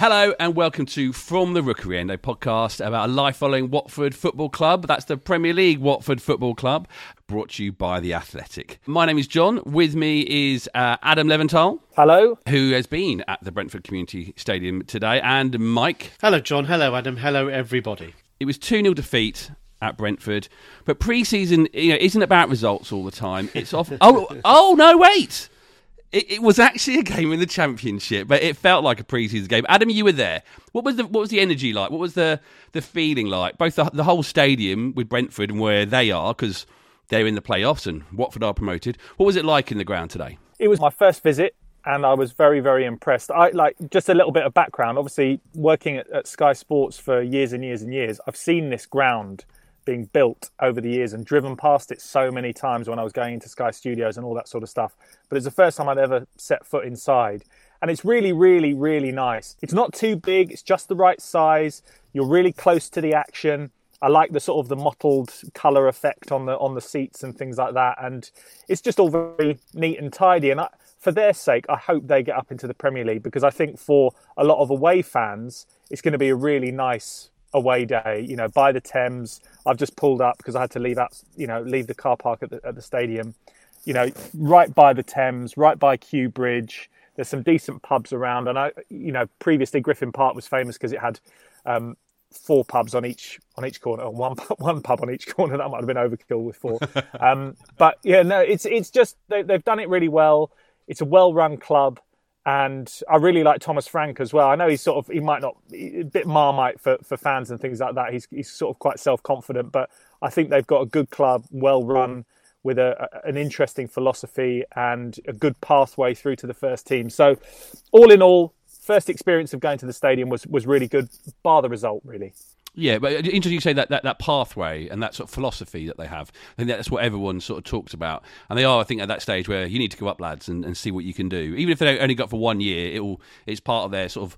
Hello and welcome to From the Rookery End, a podcast about a life following Watford Football Club. That's the Premier League Watford Football Club, brought to you by The Athletic. My name is John. With me is uh, Adam Leventhal. Hello. Who has been at the Brentford Community Stadium today, and Mike. Hello, John. Hello, Adam. Hello, everybody. It was 2 0 defeat at Brentford, but pre season you know, isn't about results all the time. It's off. oh, oh, no, wait. It, it, was actually a game in the championship, but it felt like a preseason game. Adam, you were there. What was the what was the energy like? What was the the feeling like? Both the, the whole stadium with Brentford and where they are because they're in the playoffs and Watford are promoted. What was it like in the ground today? It was my first visit, and I was very very impressed. I like just a little bit of background. Obviously, working at, at Sky Sports for years and years and years, I've seen this ground being built over the years and driven past it so many times when I was going into Sky Studios and all that sort of stuff. But it's the first time I'd ever set foot inside. And it's really, really, really nice. It's not too big, it's just the right size. You're really close to the action. I like the sort of the mottled colour effect on the on the seats and things like that. And it's just all very neat and tidy. And I, for their sake, I hope they get up into the Premier League because I think for a lot of away fans, it's going to be a really nice away day. You know, by the Thames. I've just pulled up because I had to leave out, you know, leave the car park at the, at the stadium. You know, right by the Thames, right by Kew Bridge. There's some decent pubs around, and I, you know, previously Griffin Park was famous because it had um, four pubs on each on each corner, or one one pub on each corner. That might have been overkill with four. um, but yeah, no, it's it's just they, they've done it really well. It's a well-run club and I really like Thomas Frank as well. I know he's sort of he might not a bit marmite for, for fans and things like that. He's he's sort of quite self confident, but I think they've got a good club, well run, with a, a, an interesting philosophy and a good pathway through to the first team. So, all in all, first experience of going to the stadium was was really good, bar the result really. Yeah, but uh, interesting you say that, that that pathway and that sort of philosophy that they have. I think that's what everyone sort of talks about, and they are, I think, at that stage where you need to go up, lads, and, and see what you can do. Even if they only got for one year, it will. It's part of their sort of.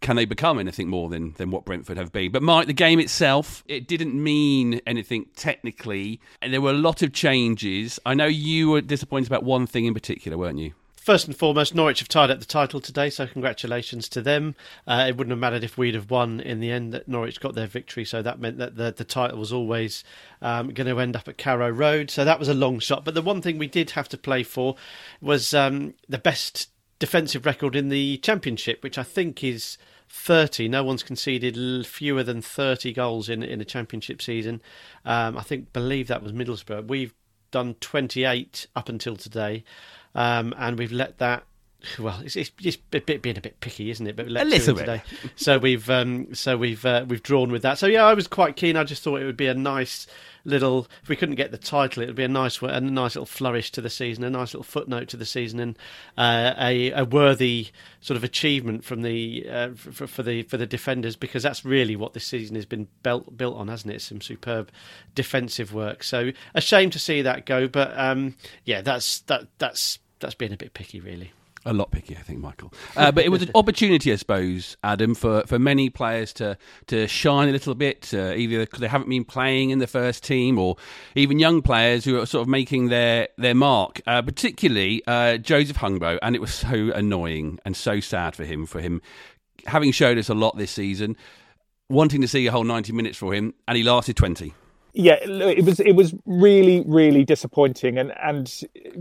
Can they become anything more than, than what Brentford have been? But Mike, the game itself, it didn't mean anything technically. And there were a lot of changes. I know you were disappointed about one thing in particular, weren't you? First and foremost, Norwich have tied up the title today, so congratulations to them. Uh, it wouldn't have mattered if we'd have won in the end. That Norwich got their victory, so that meant that the, the title was always um, going to end up at Carrow Road. So that was a long shot. But the one thing we did have to play for was um, the best defensive record in the Championship, which I think is 30. No one's conceded fewer than 30 goals in in a Championship season. Um, I think believe that was Middlesbrough. We've done 28 up until today um, and we've let that well, it's, it's just a bit, being a bit picky, isn't it? But a little bit. Today. So we've um, so we've uh, we've drawn with that. So yeah, I was quite keen. I just thought it would be a nice little. If we couldn't get the title, it would be a nice a nice little flourish to the season, a nice little footnote to the season, and uh, a, a worthy sort of achievement from the uh, for, for, the for the defenders because that's really what this season has been built built on, hasn't it? Some superb defensive work. So a shame to see that go, but um, yeah, that's that that's that's being a bit picky, really. A lot picky, I think, Michael. Uh, but it was an opportunity, I suppose, Adam, for, for many players to to shine a little bit, uh, either because they haven't been playing in the first team, or even young players who are sort of making their their mark. Uh, particularly uh, Joseph Hungbo, and it was so annoying and so sad for him, for him having showed us a lot this season, wanting to see a whole ninety minutes for him, and he lasted twenty yeah, it was it was really really disappointing, and and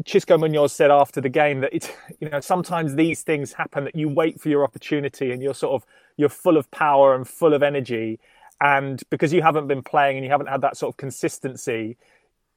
Xisco Munoz said after the game that it you know sometimes these things happen that you wait for your opportunity and you're sort of you're full of power and full of energy, and because you haven't been playing and you haven't had that sort of consistency,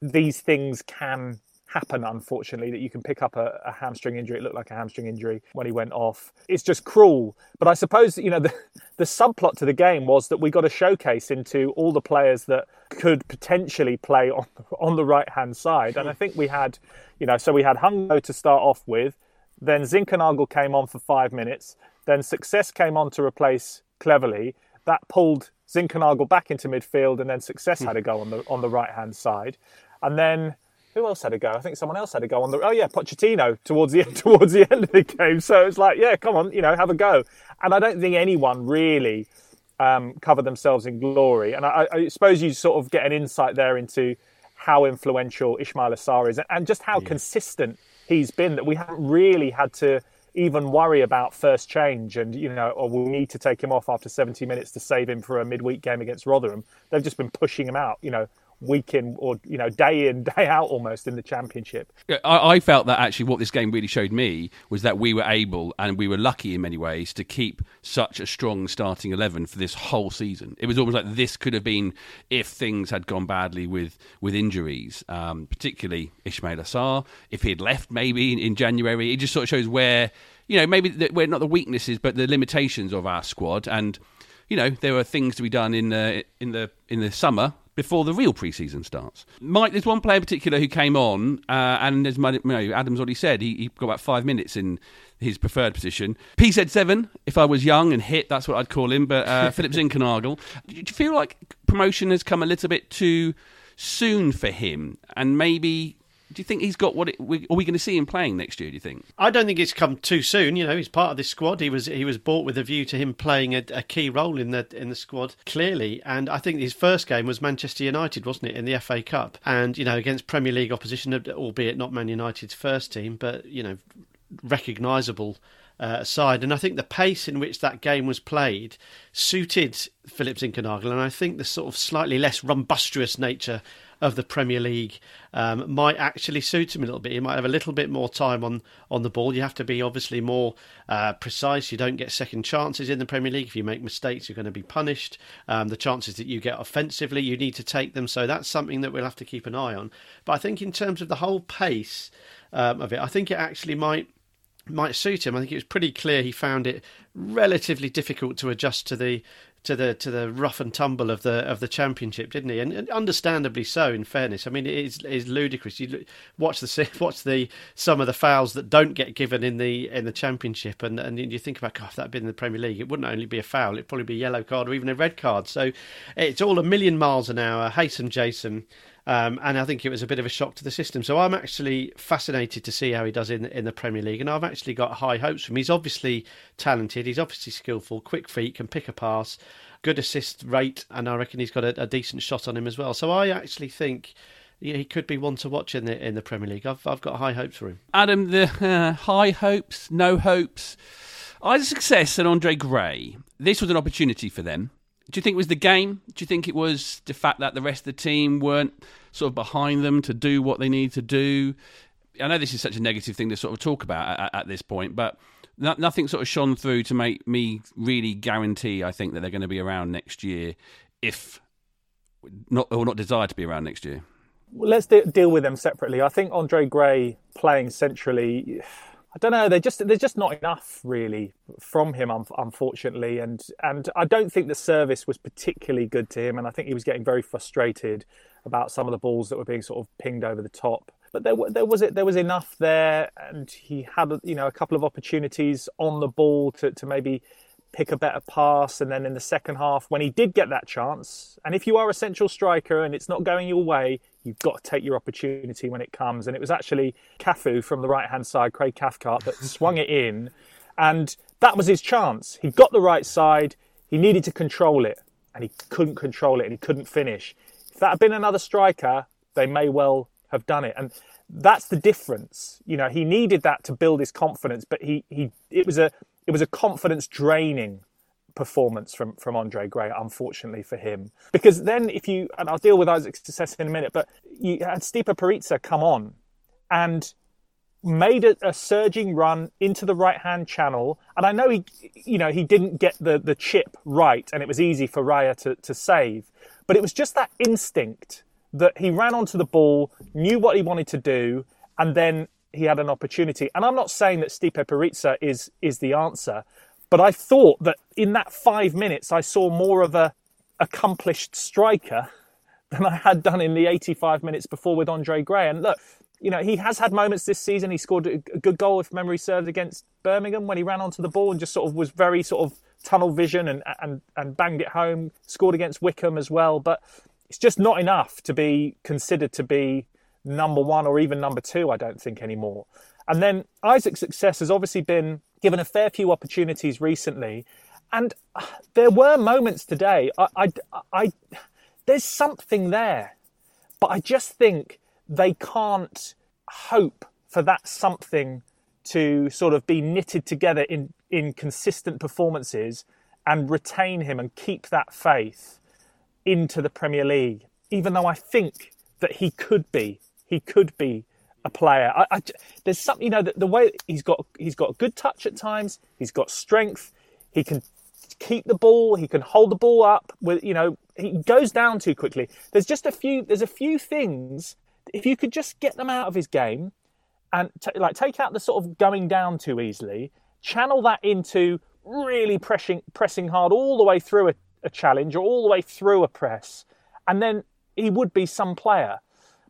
these things can happen, unfortunately, that you can pick up a, a, hamstring injury. It looked like a hamstring injury when he went off. It's just cruel. But I suppose, you know, the, the subplot to the game was that we got a showcase into all the players that could potentially play on, on the right hand side. And I think we had, you know, so we had Hungbo to start off with. Then Zinckernagel came on for five minutes. Then Success came on to replace Cleverley. That pulled Zinckernagel back into midfield, and then Success hmm. had to go on the on the right hand side. And then who else had a go? I think someone else had a go on the. Oh yeah, Pussetto towards the towards the end of the game. So it's like, yeah, come on, you know, have a go. And I don't think anyone really um, covered themselves in glory. And I, I, suppose you sort of get an insight there into how influential Ismaila Sarr is, and just how yeah. consistent he's been. That we haven't really had to even worry about first change and you know or we'll need to take him off after 70 minutes to save him for a midweek game against Rotherham they've just been pushing him out you know week in or you know day in day out almost in the championship. I, I, felt that actually what this game really showed me was that we were able and we were lucky in many ways to keep such a strong starting eleven for this whole season. It was almost like this could have been if things had gone badly with with injuries, um, particularly Ismaila Sarr. If he had left maybe in, in January, it just sort of shows where you know maybe the, where not the weaknesses but the limitations of our squad and you know there were things to be done in the in the in the summer before the real preseason starts. Mike, there's one player in particular who came on, uh, and as you know, Adam's already said, he, he, got about five minutes in his preferred position. PZ7, if I was young and hit, that's what I'd call him, but uh, Philip Zinckernagel. Do you feel like promotion has come a little bit too soon for him? And maybe do you think he's got what? It, are we going to see him playing next year? Do you think? I don't think it's come too soon. You know, he's part of this squad. He was he was bought with a view to him playing a, a, key role in the in the squad clearly. And I think his first game was Manchester United, wasn't it, in the FA Cup? And you know, against Premier League opposition, albeit not Man United's first team, but you know, recognisable uh, side. And I think the pace in which that game was played suited Philip Zinckernagel, and I think the sort of slightly less rumbustious nature of the Premier League um, might actually suit him a little bit. He might have a little bit more time on, on the ball. You have to be obviously more uh, precise. You don't get second chances in the Premier League. If you make mistakes, you're going to be punished. Um, the chances that you get offensively, you need to take them. So that's something that we'll have to keep an eye on. But I think in terms of the whole pace um, of it, I think it actually might might suit him. I think it was pretty clear he found it relatively difficult to adjust to the to the to the rough and tumble of the of the championship, didn't he? And, and understandably so. In fairness, I mean, it is, it is ludicrous. You watch the watch the some of the fouls that don't get given in the in the championship, and and you think about, God, if that had been in the Premier League, it wouldn't only be a foul; it'd probably be a yellow card or even a red card. So it's all a million miles an hour. Hasten Jason. Um, and I think it was a bit of a shock to the system. So I'm actually fascinated to see how he does in in the Premier League, and I've actually got high hopes for him. He's obviously talented, he's obviously skillful, quick feet, can pick a pass, good assist rate, and I reckon he's got a, a decent shot on him as well. So I actually think he could be one to watch in the in the Premier League. I've I've got high hopes for him. Adam, the uh, high hopes, no hopes. Either success and Andre Gray. This was an opportunity for them. Do you think it was the game? Do you think it was the fact that the rest of the team weren't sort of behind them to do what they need to do? I know this is such a negative thing to sort of talk about at, at this point, but no, nothing sort of shone through to make me really guarantee. I think that they're going to be around next year, if not or not desire to be around next year. Well, let's de- deal with them separately. I think Andre Gray playing centrally I don't know. They just there's just not enough really from him, unfortunately, and and I don't think the service was particularly good to him, and I think he was getting very frustrated about some of the balls that were being sort of pinged over the top. But there, there was it. there was enough there, and he had you know a couple of opportunities on the ball to, to maybe pick a better pass. And then in the second half, when he did get that chance, and if you are a central striker and it's not going your way, you've got to take your opportunity when it comes. And it was actually Cafu from the right hand side, Craig Cathcart, that swung it in. And that was his chance. He got the right side, he needed to control it, and he couldn't control it and he couldn't finish. If that had been another striker, they may well have done it. And that's the difference. You know, he needed that to build his confidence, but he, he it was a it was a confidence draining performance from from Andre Gray, unfortunately for him. Because then, if you and I'll deal with Isaac Success in a minute, but you had Stipe Perica come on and made a, a, surging run into the right hand channel, and I know he, you know, he didn't get the the chip right, and it was easy for Raya to to save, but it was just that instinct that he ran onto the ball, knew what he wanted to do, and then he had an opportunity. And I'm not saying that Stipe Perica is is the answer, but I thought that in that five minutes I saw more of a accomplished striker than I had done in the 85 minutes before with Andre Gray. And look, you know, he has had moments this season. He scored a good goal, if memory serves, against Birmingham when he ran onto the ball and just sort of was very sort of tunnel vision and and and banged it home. Scored against Wycombe as well, but it's just not enough to be considered to be number one or even number two, I don't think anymore. And then Isaac Success has obviously been given a fair few opportunities recently. And uh, there were moments today, I, I, I, there's something there. But I just think they can't hope for that something to sort of be knitted together in, in consistent performances and retain him and keep that faith into the Premier League, even though I think that he could be he could be a player. I, I, there's something, you know, the, the way he's got he's got a good touch at times. He's got strength. He can keep the ball. He can hold the ball up. With you know, he goes down too quickly. There's just a few. There's a few things. If you could just get them out of his game, and t- like take out the sort of going down too easily, channel that into really pressing pressing hard all the way through a, a challenge or all the way through a press, and then he would be some player.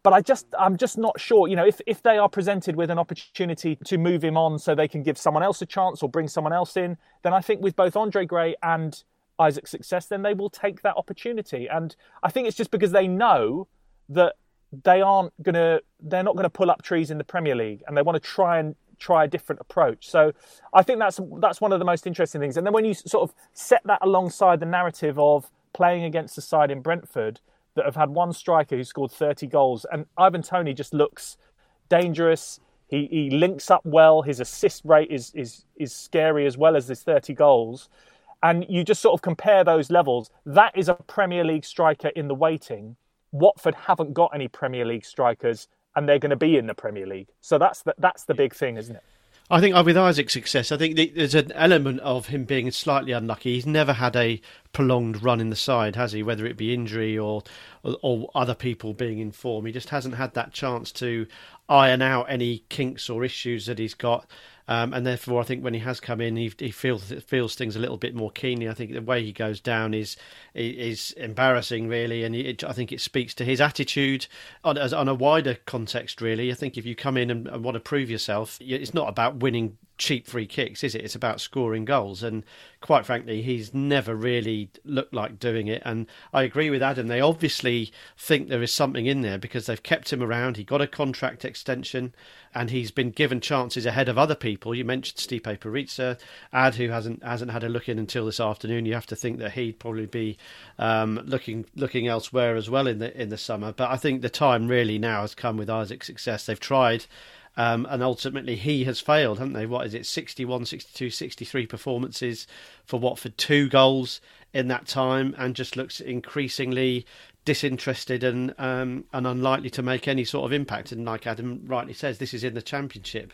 But I just, I'm just not sure. You know, if, if they are presented with an opportunity to move him on so they can give someone else a chance or bring someone else in, then I think with both Andre Gray and Isaac Success, then they will take that opportunity. And I think it's just because they know that they aren't gonna, they're not gonna pull up trees in the Premier League, and they want to try and try a different approach. So I think that's that's one of the most interesting things. And then when you sort of set that alongside the narrative of playing against the side in Brentford that have had one striker who scored 30 goals. And Ivan Toney just looks dangerous. He, he links up well. His assist rate is, is, is scary as well as his 30 goals. And you just sort of compare those levels. That is a Premier League striker in the waiting. Watford haven't got any Premier League strikers, and they're going to be in the Premier League. So that's the, that's the big thing, isn't it? I think oh, with Isaac Success, I think there's an element of him being slightly unlucky. He's never had a prolonged run in the side, has he? Whether it be injury or, or, or other people being in form, he just hasn't had that chance to iron out any kinks or issues that he's got. Um, and therefore, I think when he has come in, he, he feels feels things a little bit more keenly. I think the way he goes down is is embarrassing, really, and it, I think it speaks to his attitude on, on a wider context. Really, I think if you come in and, and want to prove yourself, it's not about winning cheap free kicks, is it? It's about scoring goals. And quite frankly, he's never really looked like doing it. And I agree with Adam. They obviously think there is something in there because they've kept him around. He got a contract extension and he's been given chances ahead of other people. You mentioned Stipe Perica, Ad, who hasn't hasn't had a look in until this afternoon. You have to think that he'd probably be um, looking looking elsewhere as well in the in the summer. But I think the time really now has come with Isaac Success. They've tried um, and ultimately, he has failed, haven't they? What is it, 61, 62, 63 performances for Watford, two goals in that time, and just looks increasingly disinterested and um, and unlikely to make any sort of impact. And like Adam rightly says, this is in the Championship.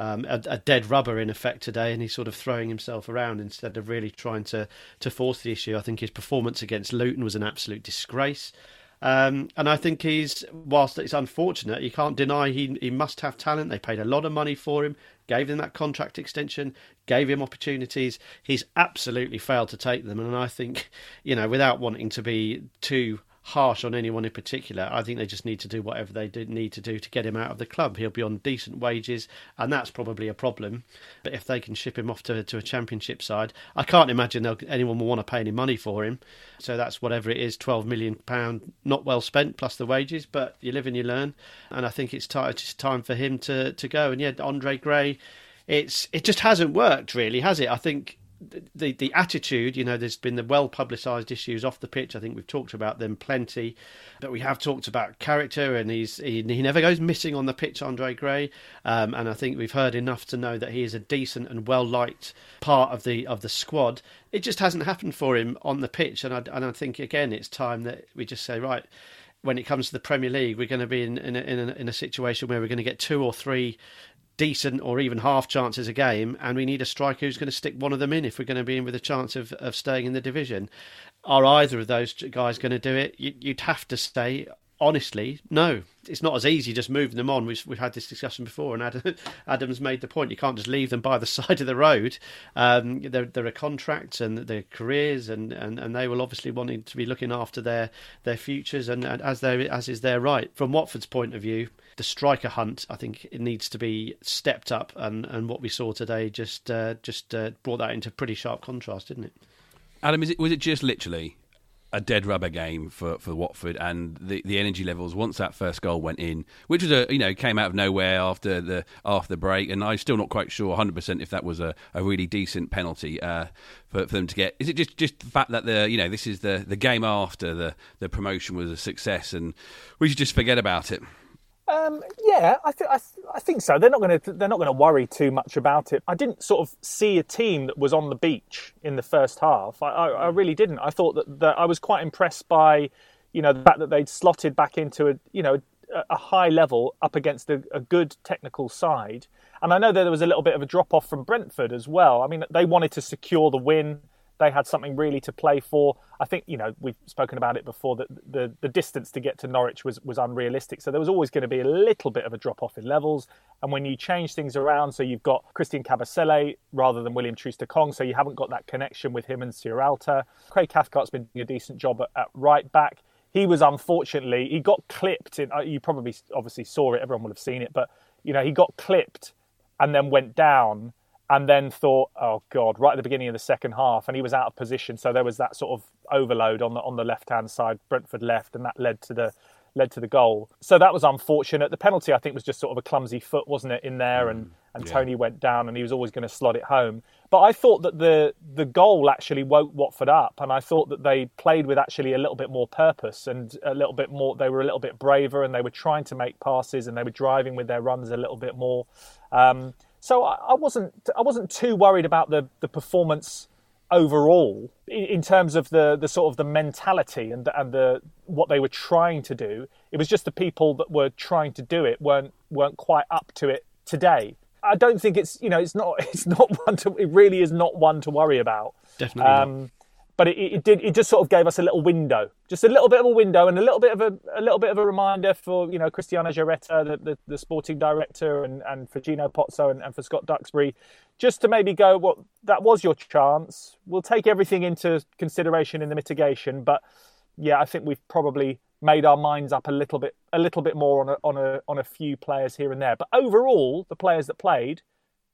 Um, a, a, dead rubber in effect today, and he's sort of throwing himself around instead of really trying to to force the issue. I think his performance against Luton was an absolute disgrace. Um, and I think he's, whilst it's unfortunate, you can't deny he he must have talent. They paid a lot of money for him, gave him that contract extension, gave him opportunities. He's absolutely failed to take them, and I think, you know, without wanting to be too harsh on anyone in particular. I think they just need to do whatever they do, need to do to get him out of the club. He'll be on decent wages, and that's probably a problem. But if they can ship him off to, to a championship side, I can't imagine anyone will want to pay any money for him. So that's whatever it is, twelve million pound, not well spent plus the wages. But you live and you learn, and I think it's, t- it's time for him to to go. And yeah, Andre Gray. It's it just hasn't worked really, has it? I think the the attitude, you know, there's been the well publicised issues off the pitch. I think we've talked about them plenty, but we have talked about character, and he's he, he never goes missing on the pitch. Andre Gray, um, and I think we've heard enough to know that he is a decent and well liked part of the of the squad. It just hasn't happened for him on the pitch, and I and I think again it's time that we just say right. When it comes to the Premier League, we're going to be in in a, in a, in a situation where we're going to get two or three decent or even half chances a game, and we need a striker who's going to stick one of them in if we're going to be in with a chance of, of staying in the division. Are either of those guys going to do it? You'd have to say, honestly, no. It's not as easy just moving them on. We've, we've had this discussion before, and Adam, Adam's made the point. You can't just leave them by the side of the road. Um, there, there are contracts and their careers, and, and, and they will obviously wanting to be looking after their, their futures, and, and as, as is their right. From Watford's point of view, the striker hunt, I think it needs to be stepped up, and, and what we saw today just uh, just uh, brought that into pretty sharp contrast, didn't it? Adam, is it was it just literally a dead rubber game for, for Watford and the, the energy levels once that first goal went in, which was a you know came out of nowhere after the after the break, and I'm still not quite sure 100 percent if that was a, a really decent penalty uh, for, for them to get. Is it just just the fact that the you know this is the the game after the the promotion was a success and we should just forget about it? Um, yeah, I, th- I, th- I, think so. They're not going to they're not going to worry too much about it. I didn't sort of see a team that was on the beach in the first half. I, I, I really didn't. I thought that, that I was quite impressed by, you know, the fact that they'd slotted back into a you know a, high level up against a, a good technical side. And I know that there was a little bit of a drop off from Brentford as well. I mean, they wanted to secure the win they had something really to play for. I think you know we've spoken about it before that the the distance to get to Norwich was was unrealistic. So there was always going to be a little bit of a drop off in levels. And when you change things around, so you've got Christian Kabasele rather than William Troost-Ekong, so you haven't got that connection with him and Sierralta. Craig Cathcart's been doing a decent job at, at right back. He was unfortunately he got clipped in. Uh, you probably obviously saw it. Everyone will have seen it, but you know he got clipped and then went down and then thought, oh god, right at the beginning of the second half, and he was out of position, so there was that sort of overload on the on the left hand side. Brentford left, and that led to the led to the goal. So that was unfortunate. The penalty, I think, was just sort of a clumsy foot, wasn't it, in there, and and yeah. Toney went down, and he was always going to slot it home. But I thought that the the goal actually woke Watford up, and I thought that they played with actually a little bit more purpose and a little bit more. They were a little bit braver, and they were trying to make passes, and they were driving with their runs a little bit more. Um, so I, I wasn't I wasn't too worried about the the performance overall in, in, terms of the the sort of the mentality and the, and the what they were trying to do. It was just the people that were trying to do it weren't weren't quite up to it today. I don't think it's you know it's not it's not one to it really is not one to worry about. Definitely. Um, but it, it, did it just sort of gave us a little window, just a little bit of a window, and a little bit of a, a little bit of a reminder for you know Cristiano Giaretta, the, the, the sporting director, and, and for Gino Pozzo and, and for Scott Duxbury, just to maybe go, well, that was your chance. We'll take everything into consideration in the mitigation, but yeah, I think we've probably made our minds up a little bit, a little bit more on a on a on a few players here and there. But overall, the players that played,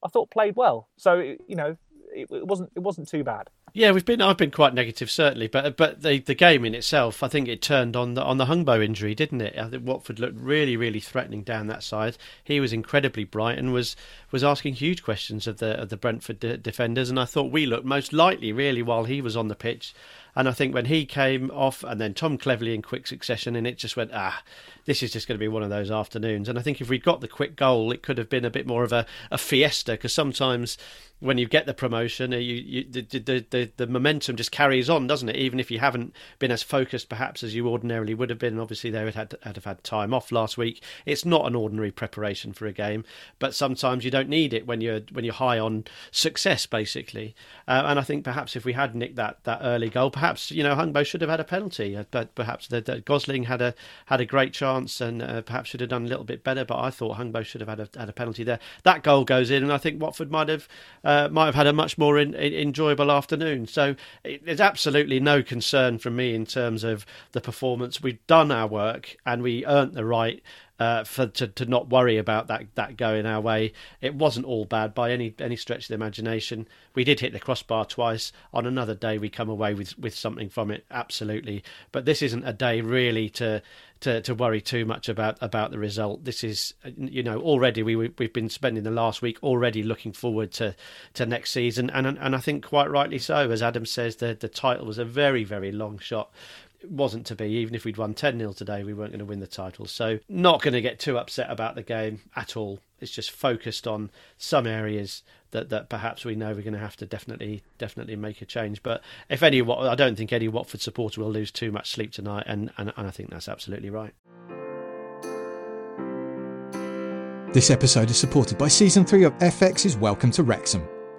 I thought played well. So you know, it, it wasn't it wasn't too bad. Yeah, we've been. I've been quite negative, certainly, but but the the game in itself, I think it turned on the on the Hungbo injury, didn't it? I think Watford looked really, really threatening down that side. He was incredibly bright and was was asking huge questions of the of the Brentford de- defenders, and I thought we looked most lightly, really, while he was on the pitch. And I think when he came off, and then Tom Cleverley in quick succession, and it just went, ah, this is just going to be one of those afternoons. And I think if we got the quick goal, it could have been a bit more of a, a fiesta because sometimes when you get the promotion, you, you, the, the, the, the momentum just carries on, doesn't it? Even if you haven't been as focused perhaps as you ordinarily would have been. Obviously, they would had, had have had time off last week. It's not an ordinary preparation for a game, but sometimes you don't need it when you're when you're high on success, basically. Uh, and I think perhaps if we had nicked that, that early goal, perhaps you know Hungbo should have had a penalty, uh, but perhaps the, the Gosling had a had a great chance and uh, perhaps should have done a little bit better. But I thought Hungbo should have had a, had a penalty there. That goal goes in, and I think Watford might have uh, might have had a much more in, in, enjoyable afternoon. So it, there's absolutely no concern from me in terms of the performance. We've done our work and we earned the right uh, for to, to not worry about that that going our way. It wasn't all bad by any any stretch of the imagination. We did hit the crossbar twice. On another day, we come away with with something from it, absolutely. But this isn't a day really to to, to worry too much about about the result. This is you know already we we've been spending the last week already looking forward to to next season, and and I think quite rightly so. As Adam says, the the title was a very very long shot wasn't to be. Even if we'd won 10 0 today, we weren't going to win the title. So, not going to get too upset about the game at all. It's just focused on some areas that, that perhaps we know we're going to have to definitely definitely make a change. But if any, what I don't think any Watford supporter will lose too much sleep tonight, and, and, and I think that's absolutely right. This episode is supported by Season 3 of FX's Welcome to Wrexham.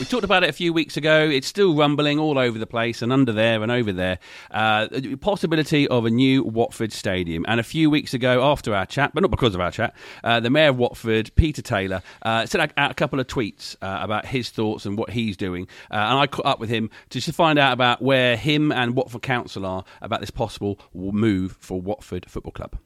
We talked about it a few weeks ago. It's still rumbling all over the place and under there and over there. Uh, possibility of a new Watford stadium. And a few weeks ago, after our chat, but not because of our chat, uh, the Mayor of Watford, Peter Taylor, uh, sent out a couple of tweets uh, about his thoughts and what he's doing. Uh, and I caught up with him just to find out about where him and Watford Council are about this possible move for Watford Football Club.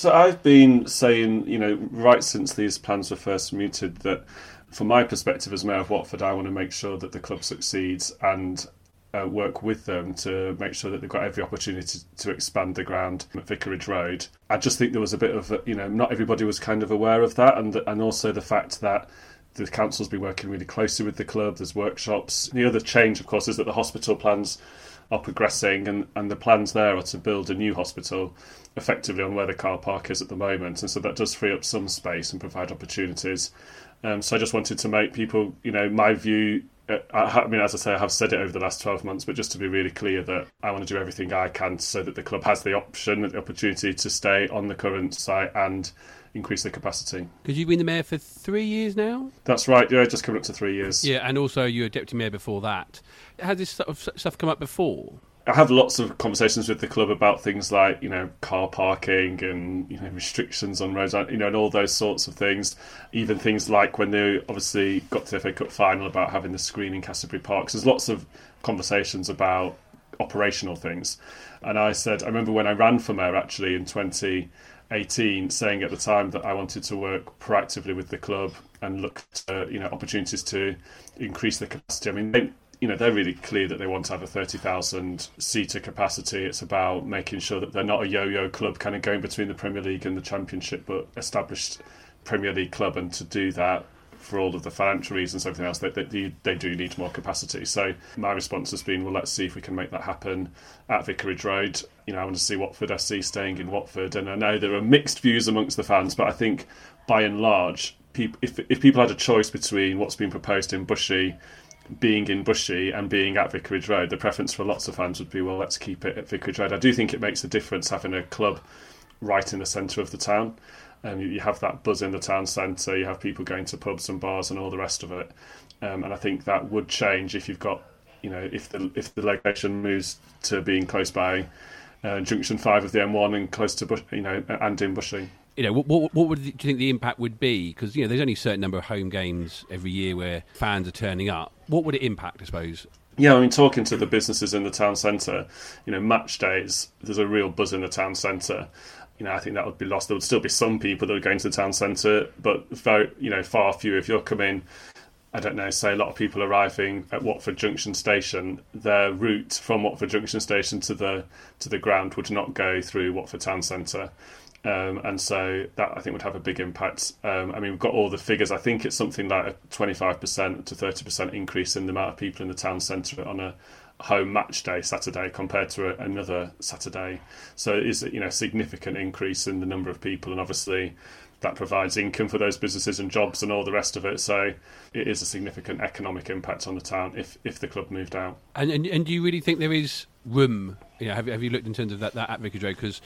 So I've been saying, you know, right since these plans were first mooted, that from my perspective as mayor of Watford, I want to make sure that the club succeeds and uh, work with them to make sure that they've got every opportunity to, to expand the ground at Vicarage Road. I just think there was a bit of, you know, not everybody was kind of aware of that, and and also the fact that the council's been working really closely with the club. There's workshops. The other change, of course, is that the hospital plans are progressing, and, and the plans there are to build a new hospital effectively on where the car park is at the moment, and so that does free up some space and provide opportunities. Um, so I just wanted to make people, you know, my view. Uh, I, I mean, as I say, I have said it over the last 12 months, but just to be really clear that I want to do everything I can so that the club has the option, the opportunity to stay on the current site and increase the capacity. Because you've been the mayor for three years now? That's right, yeah, just coming up to three years. Yeah, and also you were deputy mayor before that. Has this sort of stuff come up before? I have lots of conversations with the club about things like you know car parking and you know restrictions on roads, you know, and all those sorts of things. Even things like when they obviously got to the FA Cup final about having the screen in Cassiobury Park. So there's lots of conversations about operational things. And I said, I remember when I ran for mayor actually in 2018, saying at the time that I wanted to work proactively with the club and look to you know opportunities to increase the capacity. I mean, they, you know they're really clear that they want to have a 30,000 seater capacity. It's about making sure that they're not a yo-yo club kind of going between the Premier League and the Championship, but established Premier League club. And to do that, for all of the financial reasons, everything else, they, they, they do need more capacity. So my response has been, well, let's see if we can make that happen at Vicarage Road. You know, I want to see Watford FC staying in Watford, and I know there are mixed views amongst the fans, but I think by and large, if if people had a choice between what's been proposed in Bushey being in Bushey and being at Vicarage Road, the preference for lots of fans would be, well, let's keep it at Vicarage Road. I do think it makes a difference having a club right in the centre of the town. And um, you have that buzz in the town centre, you have people going to pubs and bars and all the rest of it. Um, and I think that would change if you've got you know if the if the location moves to being close by uh, junction five of the M1 and close to Bush, you know and in Bushing. You know, what, what, what would do you think the impact would be? Because you know, there's only a certain number of home games every year where fans are turning up. What would it impact? I suppose. Yeah, I mean, talking to the businesses in the town centre, you know, match days, there's a real buzz in the town centre. You know, I think that would be lost. There would still be some people that are going to the town centre, but very, you know, far few. If you're coming I don't know, say a lot of people arriving at Watford Junction Station, their route from Watford Junction Station to the to the ground would not go through Watford Town Centre. Um, and so that I think would have a big impact. Um, I mean, we've got all the figures. I think it's something like a 25% to 30% increase in the amount of people in the town centre on a home match day Saturday compared to a, another Saturday. So it is you know significant increase in the number of people, and obviously that provides income for those businesses and jobs and all the rest of it. So it is a significant economic impact on the town if, if the club moved out. And, and and do you really think there is room? You know, have have you looked in terms of that, that at Vicarage Road? Because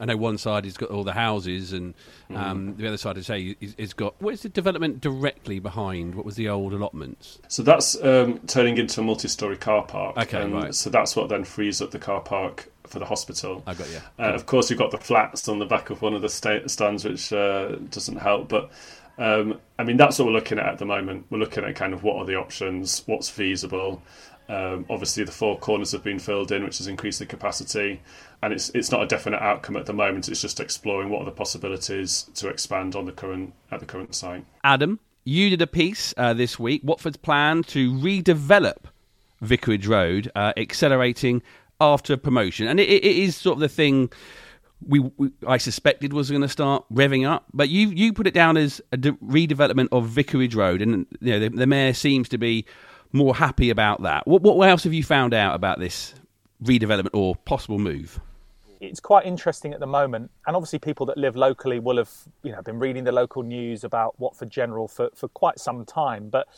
I know one side has got all the houses, and um, mm. the other side, I say, is, is got what is the development directly behind? What was the old allotments? So that's um, turning into a multi-story car park. Okay, right. So that's what then frees up the car park for the hospital. I got you. Uh, of course, you've got the flats on the back of one of the stands, which uh, doesn't help. But um, I mean, that's what we're looking at at the moment. We're looking at kind of what are the options, what's feasible. Um, obviously, the four corners have been filled in, which has increased the capacity, and it's it's not a definite outcome at the moment. It's just exploring what are the possibilities to expand on the current at the current site. Adam, you did a piece uh, this week. Watford's plan to redevelop Vicarage Road, uh, accelerating after promotion, and it, it is sort of the thing we, we I suspected was going to start revving up. But you you put it down as a de- redevelopment of Vicarage Road, and you know the, the, mayor seems to be more happy about that. What what else have you found out about this redevelopment or possible move? It's quite interesting at the moment, and obviously people that live locally will have you know been reading the local news about Watford General for for quite some time, but.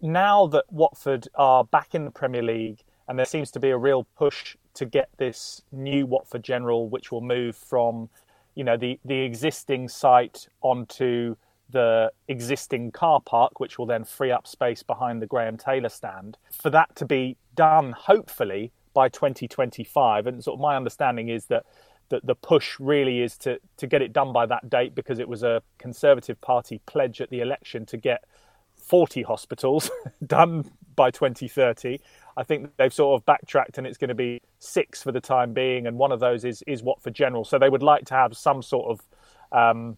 Now that Watford are back in the Premier League, and there seems to be a real push to get this new Watford General, which will move from, you know, the the existing site onto the existing car park, which will then free up space behind the Graham Taylor stand. For that to be done, hopefully by 2025, and sort of my understanding is that that the push really is to to get it done by that date because it was a Conservative Party pledge at the election to get 40 hospitals done by 2030. I think they've sort of backtracked and it's going to be six for the time being, and one of those is is Watford General. So they would like to have some sort of um,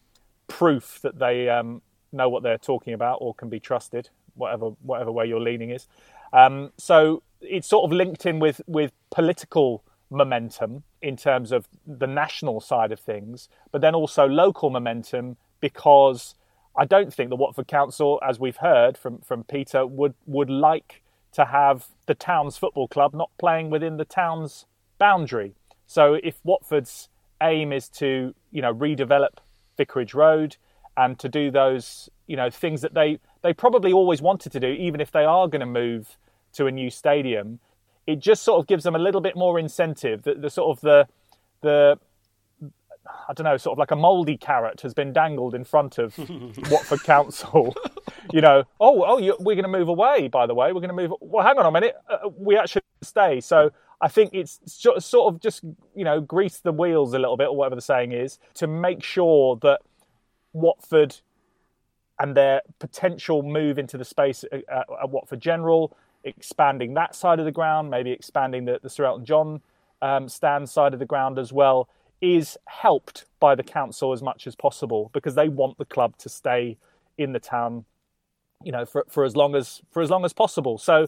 proof that they um, know what they're talking about or can be trusted, whatever whatever way your leaning is. Um, so it's sort of linked in with with political momentum in terms of the national side of things, but then also local momentum because I don't think the Watford Council, as we've heard from, from Peter, would, would like to have the town's football club not playing within the town's boundary. So if Watford's aim is to, you know, redevelop Vicarage Road and to do those, you know, things that they, they probably always wanted to do, even if they are going to move to a new stadium, it just sort of gives them a little bit more incentive. The, the sort of the the I don't know, sort of like a mouldy carrot has been dangled in front of Watford Council. you know, oh, oh, you, we're going to move away. By the way, we're going to move. Well, hang on a minute, uh, we actually stay. So I think it's sort of just you know grease the wheels a little bit, or whatever the saying is, to make sure that Watford and their potential move into the space at, at Watford General, expanding that side of the ground, maybe expanding the, the Sir Elton John um, stand side of the ground as well is helped by the council as much as possible because they want the club to stay in the town, you know, for, for as long as for as long as possible. So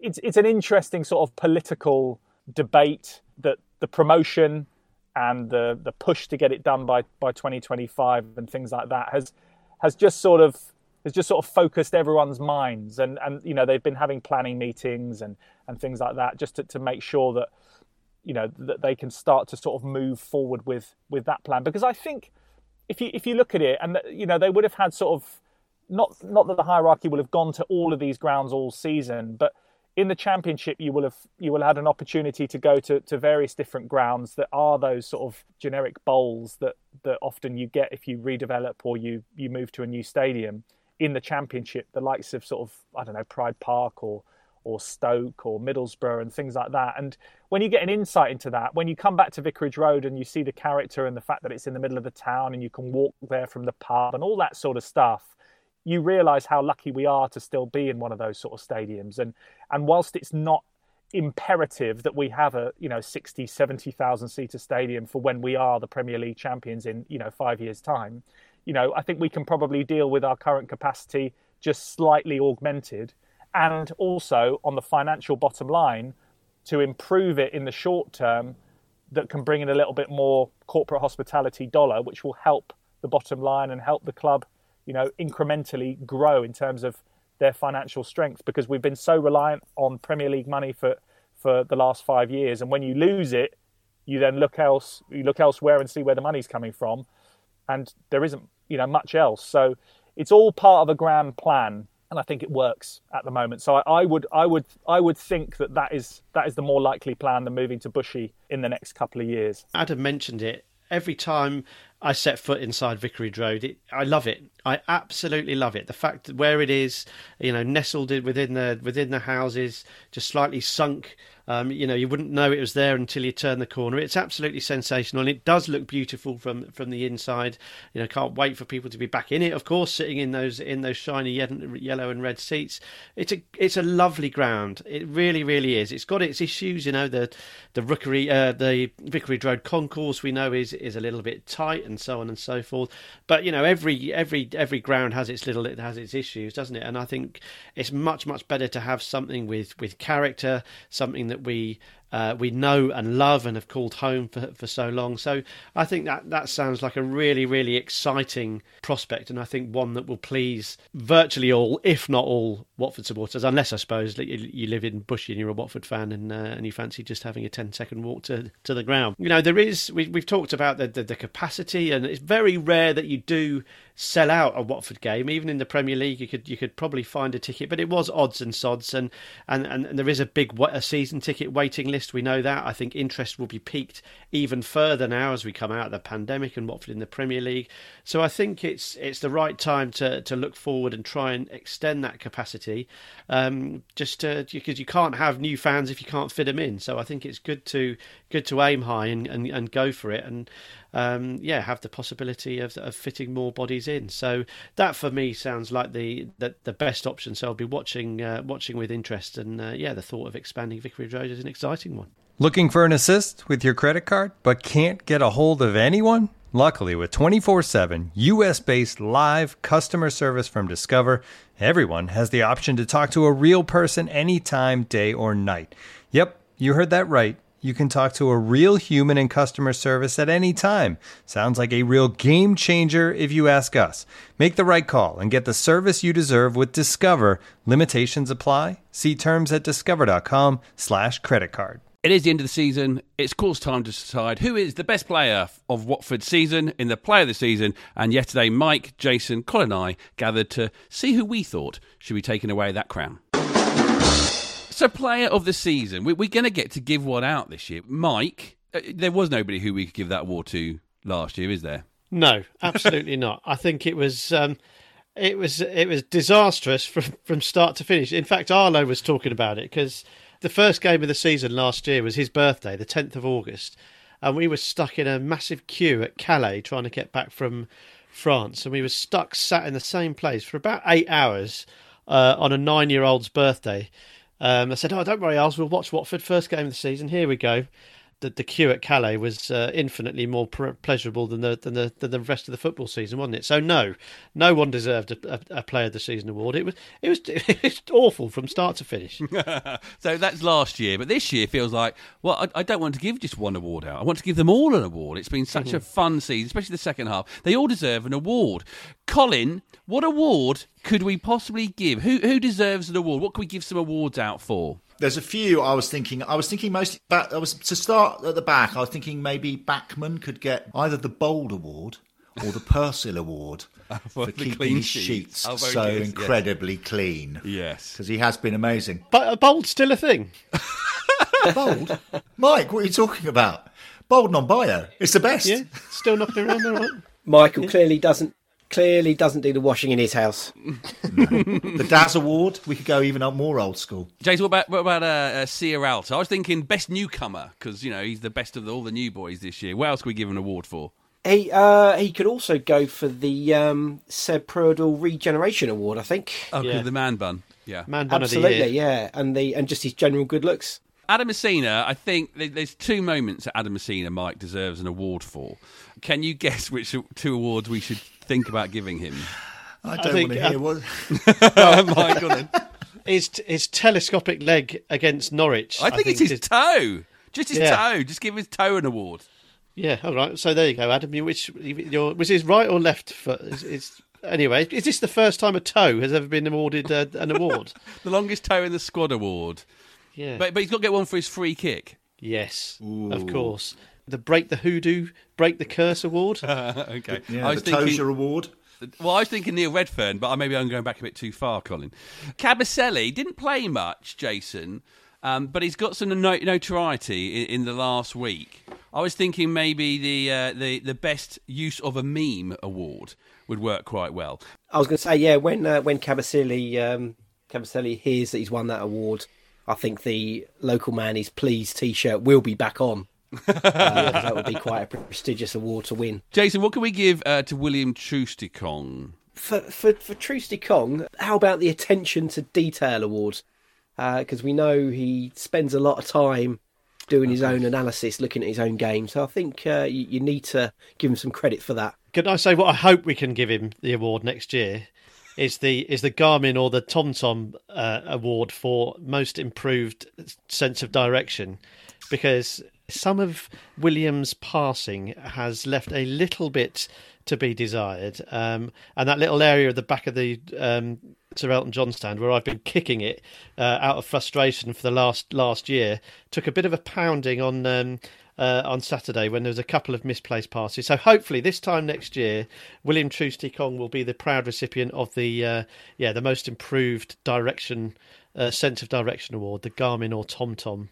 it's it's an interesting sort of political debate that the promotion and the the push to get it done by by 2025 and things like that has has just sort of has just sort of focused everyone's minds. And and you know they've been having planning meetings and and things like that just to, to make sure that you know that they can start to sort of move forward with with that plan. Because I think if you if you look at it and you know they would have had sort of not not that the hierarchy will have gone to all of these grounds all season but in the championship you will have you will have had an opportunity to go to, to various different grounds that are those sort of generic bowls that that often you get if you redevelop or you you move to a new stadium in the championship the likes of sort of I don't know Pride Park or or Stoke or Middlesbrough and things like that. And when you get an insight into that, when you come back to Vicarage Road and you see the character and the fact that it's in the middle of the town and you can walk there from the pub and all that sort of stuff, you realise how lucky we are to still be in one of those sort of stadiums. And and whilst it's not imperative that we have a you know 60 70,000 seater stadium for when we are the Premier League champions in you know 5 years time you know I think we can probably deal with our current capacity just slightly augmented and also on the financial bottom line to improve it in the short term that can bring in a little bit more corporate hospitality dollar which will help the bottom line and help the club you know incrementally grow in terms of their financial strength because we've been so reliant on Premier League money for for the last five years. And when you lose it, you then look else you look elsewhere and see where the money's coming from, and there isn't you know much else. So it's all part of a grand plan, and I think it works at the moment. So I, I would I would I would think that that is that is the more likely plan than moving to Bushey in the next couple of years. Adam mentioned it. Every time I set foot inside Vicarage Road. It, I love it. I absolutely love it. The fact that where it is, you know, nestled within the within the houses, just slightly sunk. Um, you know, you wouldn't know it was there until you turn the corner. It's absolutely sensational, and it does look beautiful from from the inside. You know, can't wait for people to be back in it. Of course, sitting in those in those shiny yellow and red seats. It's a it's a lovely ground. It really, really is. It's got its issues. You know, the the rookery, uh, the Vicarage Road concourse we know is is a little bit tight and so on and so forth. But you know, every every every ground has its little it has its issues, doesn't it? And I think it's much much better to have something with with character, something that we uh, we know and love and have called home for, for so long. So I think that that sounds like a really, really exciting prospect, and I think one that will please virtually all, if not all, Watford supporters, unless I suppose you, you live in Bushey and you're a Watford fan and uh, and you fancy just having a 10 second walk to, to the ground. You know, there is, we, we've talked about the, the, the capacity, and it's very rare that you do sell out a Watford game. Even in the Premier League, you could you could probably find a ticket, but it was odds and sods, and and, and, and there is a big a season ticket waiting list. We know that. I think interest will be peaked even further now as we come out of the pandemic and Watford in the Premier League. So I think it's it's the right time to to look forward and try and extend that capacity. Um, just because you can't have new fans if you can't fit them in. So I think it's good to good to aim high and, and, and go for it. And um, yeah, have the possibility of, of fitting more bodies in. So that for me sounds like the the, the best option. So I'll be watching uh, watching with interest, and uh, yeah, the thought of expanding Vicarage Road is an exciting one. Looking for an assist with your credit card, but can't get a hold of anyone? Luckily, with 24 7 US based live customer service from Discover, everyone has the option to talk to a real person anytime, day or night. Yep, you heard that right you can talk to a real human in customer service at any time. Sounds like a real game changer if you ask us. Make the right call and get the service you deserve with Discover. Limitations apply. See terms at discover.com slash credit card. It is the end of the season. It's course time to decide who is the best player of Watford's season in the player of the season. And yesterday, Mike, Jason, Colin and I gathered to see who we thought should be taking away that crown. So, player of the season. We, are going to get to give one out this year. Mike, uh, there was nobody who we could give that award to last year, is there? No, absolutely not. I think it was. Um, it was it was disastrous from from start to finish. In fact, Arlo was talking about it because the first game of the season last year was his birthday, the tenth of August, and we were stuck in a massive queue at Calais trying to get back from France, and we were stuck sat in the same place for about eight hours uh, on a nine-year-old's birthday. Um, I said, "Oh, don't worry, Als. We'll watch Watford first game of the season. Here we go." The, the queue at Calais was uh, infinitely more pr- pleasurable than the, than the than the rest of the football season, wasn't it? So no, no one deserved a, a, a Player of the Season award. It was it was it was awful from start to finish. so that's last year, but this year feels like well, I, I, don't want to give just one award out. I want to give them all an award. It's been such mm-hmm. a fun season, especially the second half. They all deserve an award. Colin, what award could we possibly give? Who who deserves an award? What can we give some awards out for? There's a few I was thinking. I was thinking most back. I was to start at the back. I was thinking maybe Bachmann could get either the Bold Award or the Persil Award for, for keeping his sheets, oh, so good. incredibly yes. clean. Yes, because he has been amazing. But a bold still a thing. bold, Mike. What are you talking about? Bold non-bio. It's the best. Yeah, still knocking around there, right? Michael yeah. clearly doesn't clearly doesn't do the washing in his house. the Daz Award, we could go even up more old school. Jason, what about what about uh, uh, Sierralta? I was thinking best newcomer because you know he's the best of the, all the new boys this year. What else can we give an award for? He uh, he could also go for the um, Seb Prödl Regeneration Award, I think. Oh, yeah. the man bun. Yeah, man bun Absolutely, yeah, and the and just his general good looks. Adam Masina, I think there's two moments that Adam Masina Mike deserves an award for. Can you guess which two awards we should think about giving him? I don't I think, want to hear uh, what. Mike, on his his telescopic leg against Norwich. I think, I think it's his is... toe. Just his yeah. toe. Just give his toe an award. Yeah, all right. So there you go, Adam. You, which your was his right or left foot? Is, is, anyway, is this the first time a toe has ever been awarded uh, an award? the longest toe in the squad award. Yeah, but but he's got to get one for his free kick. Yes, Ooh. of course. The break the hoodoo, break the curse award. okay, yeah, I was the thinking, award. Well, I was thinking Neil Redfearn, but maybe I'm going back a bit too far, Colin. Kabasele didn't play much, Jason, um, but he's got some notoriety in, in, the last week. I was thinking maybe the uh, the the best use of a meme award would work quite well. I was going to say, yeah, when uh, when Kabasele um, Kabasele hears that he's won that award, I think the local man is pleased T-shirt will be back on. uh, that would be quite a prestigious award to win. Jason, what can we give uh, to William Troost-Ekong? For for for Troost-Ekong, how about the attention to detail award? Because uh, we know he spends a lot of time doing his own analysis, looking at his own game. So I think uh, you, you need to give him some credit for that. Can I say what I hope we can give him the award next year? Is the is the Garmin or the TomTom uh, award for most improved sense of direction, because some of Williams' passing has left a little bit to be desired. Um, and that little area at the back of the um, Sir Elton John stand where I've been kicking it uh, out of frustration for the last last year took a bit of a pounding on. Um, uh, on Saturday when there was a couple of misplaced passes. So hopefully this time next year, William Troost-Ekong will be the proud recipient of the uh, yeah the most improved direction uh, sense of direction award, the Garmin or TomTom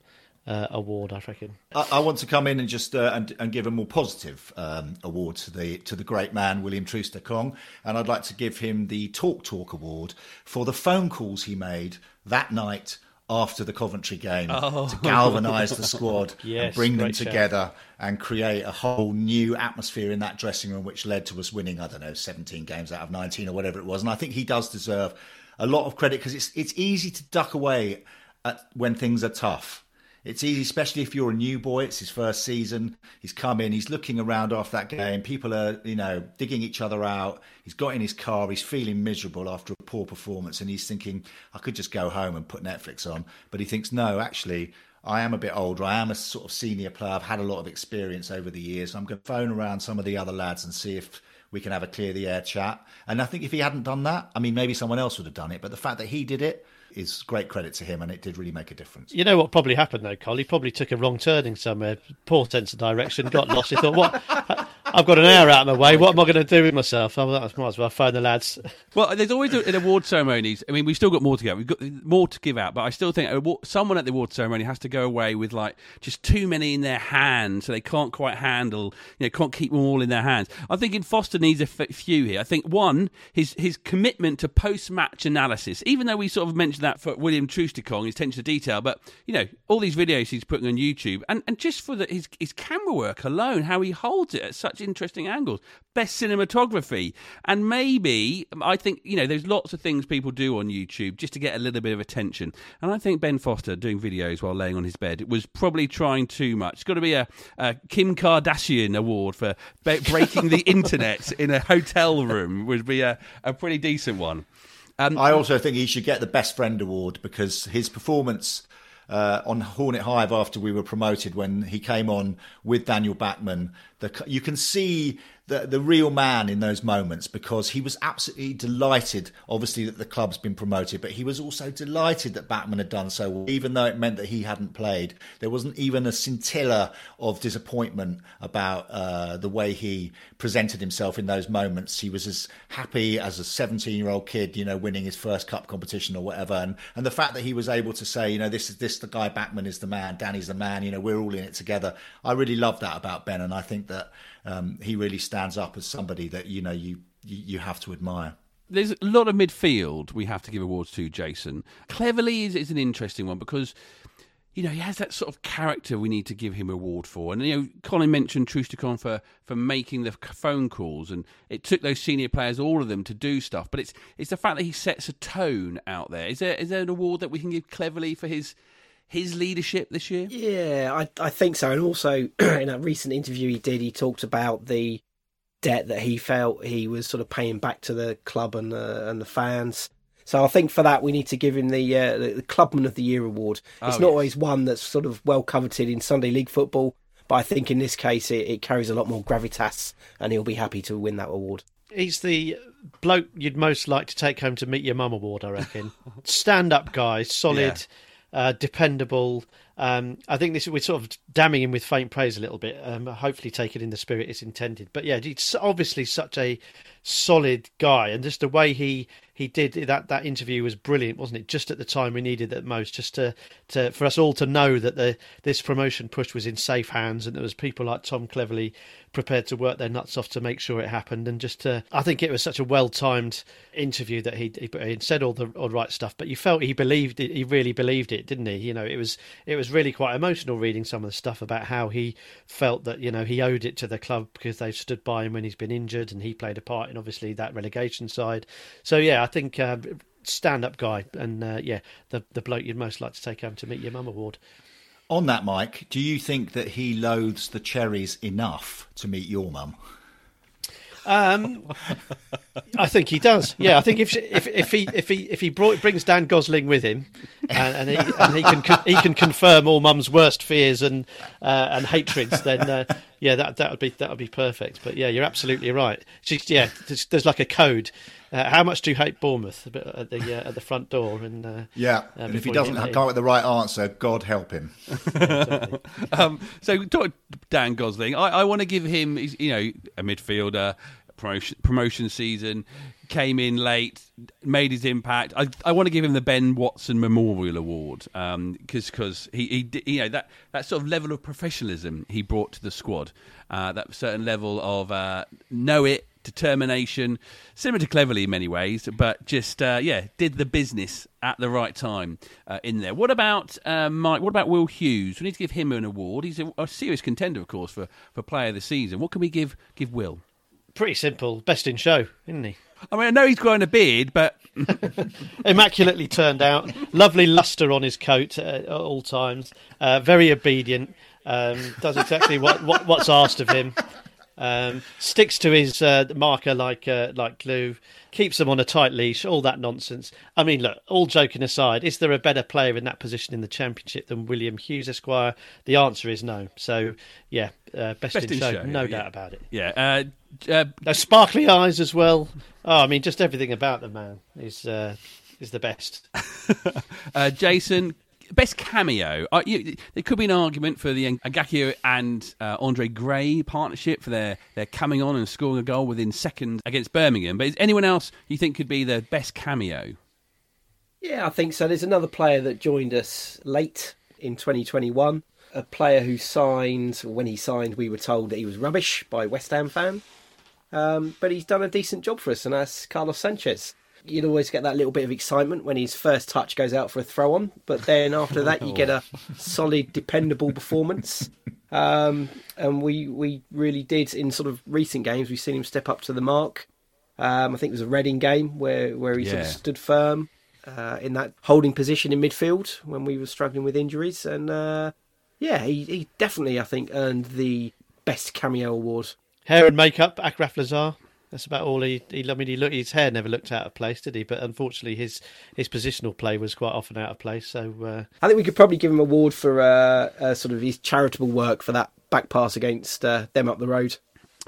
uh, award. I reckon. I, I, want to come in and just uh, and, and, give a more positive um, award to the to the great man William Troost-Ekong, and I'd like to give him the Talk Talk Award for the phone calls he made that night after the Coventry game oh. to galvanise the squad yes, and bring them together and create a whole new atmosphere in that dressing room, which led to us winning, I don't know, 17 games out of 19 or whatever it was. And I think he does deserve a lot of credit because it's it's easy to duck away at, when things are tough. It's easy, especially if you're a new boy. It's his first season. He's come in. He's looking around after that game. People are, you know, digging each other out. He's got in his car. He's feeling miserable after a poor performance, and he's thinking, "I could just go home and put Netflix on." But he thinks, "No, actually, I am a bit older. I am a sort of senior player. I've had a lot of experience over the years. I'm going to phone around some of the other lads and see if we can have a clear the air chat." And I think if he hadn't done that, I mean, maybe someone else would have done it. But the fact that he did it is great credit to him, and it did really make a difference. You know what probably happened though, Col? He probably took a wrong turning somewhere, poor sense of direction, got lost. He thought, "What? I've got an hour out of my way. What am I going to do with myself? I might as well phone the lads." Well, there's always an award ceremonies. I mean, we've still got more to go. We've got more to give out, but I still think someone at the award ceremony has to go away with like just too many in their hands, so they can't quite handle, you know, can't keep them all in their hands. I'm thinking Foster needs a few here. I think one, his his commitment to post match analysis, even though we sort of mentioned that for William Troost-Ekong, his attention to detail. But you know, all these videos he's putting on YouTube, and, and just for the, his his camera work alone, how he holds it at such interesting angles, best cinematography, and maybe I think you know, there's lots of things people do on YouTube just to get a little bit of attention, and I think Ben Foster doing videos while laying on his bed was probably trying too much. It's got to be a, a Kim Kardashian award for breaking the internet in a hotel room would be a, a pretty decent one. Um, I also think he should get the Best Friend Award because his performance uh, on Hornet Hive after we were promoted when he came on with Daniel Bachmann, the, you can see the the real man in those moments because he was absolutely delighted, obviously, that the club's been promoted, but he was also delighted that Batman had done so well, even though it meant that he hadn't played. There wasn't even a scintilla of disappointment about uh, the way he presented himself in those moments. He was as happy as a 17 year old kid, you know, winning his first cup competition or whatever. And, and the fact that he was able to say, you know, this is this, the guy Batman is the man, Danny's the man, you know, we're all in it together. I really love that about Ben. And I think that um, he really stands up as somebody that you know you you, have to admire there's a lot of midfield we have to give awards to Jason. Cleverley is, is an interesting one because you know, he has that sort of character we need to give him award for. And, you know, Colin mentioned Troost-Ekong for, for making the phone calls, and it took those senior players, all of them, to do stuff. But it's it's the fact that he sets a tone out there. Is there is there an award that we can give Cleverley for his his leadership this year? Yeah, I, I think so. And also, in a recent interview he did, he talked about the debt that he felt he was sort of paying back to the club and the, and the fans. So I think for that we need to give him the uh, the Clubman of the Year award. It's oh, not yes. always one that's sort of well coveted in Sunday League football, but I think in this case it, it carries a lot more gravitas, and he'll be happy to win that award. He's the bloke you'd most like to take home to meet your mum award, I reckon. Stand up guy, solid, yeah. Uh, dependable. Um, I think this we're sort of damning him with faint praise a little bit. Um, hopefully, take it in the spirit it's intended. But yeah, he's obviously such a solid guy, and just the way he he did that that interview was brilliant, wasn't it? Just at the time we needed it most, just to, to for us all to know that the this promotion push was in safe hands, and there was people like Tom Cleverley prepared to work their nuts off to make sure it happened. And just to, I think it was such a well timed interview that he, he, said all the all right stuff, but you felt he believed it. He really believed it, didn't he? You know, it was it was really quite emotional reading some of the stuff about how he felt that you know he owed it to the club because they've stood by him when he's been injured, and he played a part in obviously that relegation side. So yeah, I think. Uh, stand-up guy, and uh, yeah, the the bloke you'd most like to take home to meet your mum award. On that, Mike, do you think that he loathes the cherries enough to meet your mum? Um, I think he does. Yeah, I think if if if he if he if he brought, brings Dan Gosling with him, and, and, he, and he can he can confirm all Mum's worst fears and uh, and hatreds, then uh, yeah, that that would be that would be perfect. But yeah, you're absolutely right. She's, yeah, there's, there's like a code uh, how much do you hate Bournemouth at the uh, at the front door? And uh, yeah, and if he doesn't come up with the right answer, God help him. um, so, Dan Gosling, I, I want to give him, you know, a midfielder, promotion promotion season, came in late, made his impact. I, I want to give him the Ben Watson Memorial Award because um, because he, he you know that that sort of level of professionalism he brought to the squad, uh, that certain level of uh, know it determination, similar to Cleverley in many ways, but just uh, yeah, did the business at the right time uh, in there. What about uh, Mike? What about Will Hughes? We need to give him an award. He's a, a, serious contender, of course, for, for Player of the Season. What can we give give Will? Pretty simple, best in show, isn't he? I mean, I know he's growing a beard, but immaculately turned out. Lovely luster on his coat uh, at all times. Uh, very obedient. Um, does exactly what, what, what's asked of him. Um, sticks to his uh, marker like uh, like glue, keeps them on a tight leash, all that nonsense. I mean, look, all joking aside, is there a better player in that position in the Championship than William Hughes Esquire? The answer is no. So, yeah, uh, best, best, in, show, show no yeah. doubt about it. Yeah. Uh, uh, sparkly eyes as well. Oh, I mean, just everything about the man is uh, is the best. Jason, best cameo. Uh, you, there could be an argument for the Ngakia and uh, Andre Gray partnership for their, their coming on and scoring a goal within seconds against Birmingham. But is anyone else you think could be the best cameo? Yeah, I think so. There's another player that joined us late in 2021. A player who signed, when he signed, we were told that he was rubbish by West Ham fan. Um, but he's done a decent job for us, and that's Carlos Sanchez you'd always get that little bit of excitement when his first touch goes out for a throw on, but then after that you get a solid, dependable performance. Um, and we we really did in sort of recent games. We've seen him step up to the mark. Um, I think it was a Reading game where where he yeah. sort of stood firm uh, in that holding position in midfield when we were struggling with injuries, and uh, yeah, he, he definitely I think earned the best cameo award. Hair and makeup, Achraf Lazaar. That's about all he. he I mean, he look, his hair never looked out of place, did he? But unfortunately, his his positional play was quite often out of place. So uh... I think we could probably give him a award for uh, uh, sort of his charitable work for that back pass against uh, them up the road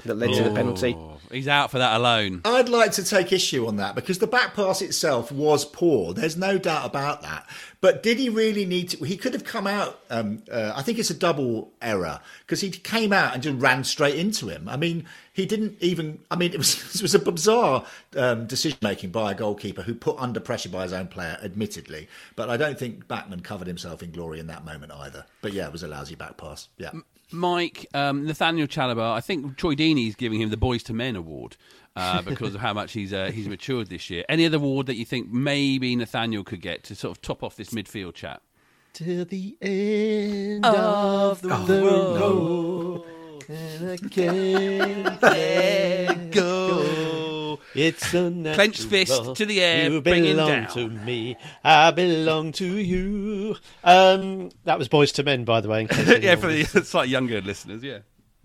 that led to the penalty. Oh, he's out for that alone. I'd like to take issue on that because the back pass itself was poor. There's no doubt about that. But did he really need to? He could have come out. Um, uh, I think it's a double error because he came out and just ran straight into him. I mean, he didn't even. I mean, it was it was a bizarre um, decision making by a goalkeeper who put under pressure by his own player, admittedly. But I don't think Bachmann covered himself in glory in that moment either. But yeah, it was a lousy back pass. Yeah. Mike, um, Nathaniel Chalobah, I think Troy Deeney's giving him the Boyz II Men award. uh, because of how much he's uh, he's matured this year. Any other award that you think maybe Nathaniel could get to sort of top off this midfield chat? To the end of the, Oh, the no. road, and I can't let go. It's a Clenched fist to the air, You belong down. to me. I belong to you. Um, that was Boyz II Men, by the way. In case yeah, for the slightly younger listeners, yeah.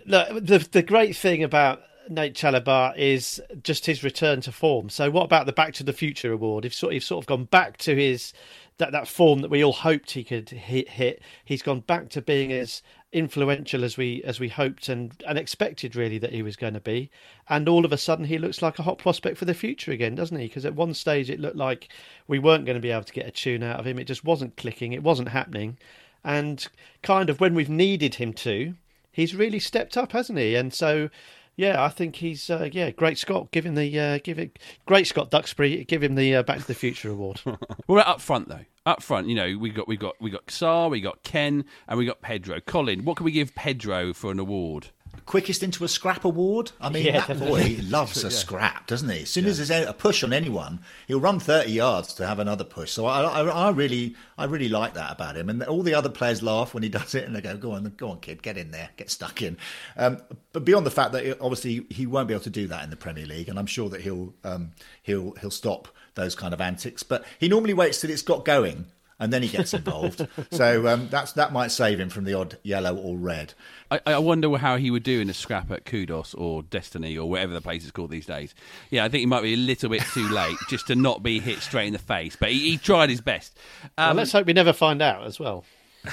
Look, the the great thing about Nate Chalobah is just his return to form. So, what about the Back to the Future award? He's sort, he's sort of gone back to his that, that form that we all hoped he could hit, hit. He's gone back to being as influential as we as we hoped and, and expected really that he was going to be. And all of a sudden, he looks like a hot prospect for the future again, doesn't he? Because at one stage, it looked like we weren't going to be able to get a tune out of him. It just wasn't clicking. It wasn't happening. And kind of when we've needed him to, he's really stepped up, hasn't he? And so, yeah, I think he's uh, yeah, great Scott. Give him the uh, give it great Scott Duxbury. Give him the uh, Back to the Future award. Well, up front though, up front, you know, we got we got we got Sarr, we got Ken, and we got Pedro. Colin, what can we give Pedro for an award? Quickest into a scrap award. I mean, Yeah, that boy definitely. loves a Yeah. scrap, doesn't he? As soon as there's a push on anyone, he'll run 30 yards to have another push. So I, I, I really, I really like that about him. And all the other players laugh when he does it, and they go, "Go on, go on, kid, get in there, get stuck in." Um, but beyond the fact that obviously he won't be able to do that in the Premier League, and I'm sure that he'll, um, he'll, he'll stop those kind of antics. But he normally waits till it's got going. And then he gets involved, so um, that's that might save him from the odd yellow or red. I, I wonder how he would do in a scrap at Kudos or Destiny or whatever the place is called these days. Yeah, I think he might be a little bit too late just to not be hit straight in the face, but he, he tried his best. well, Um, let's hope we never find out as well.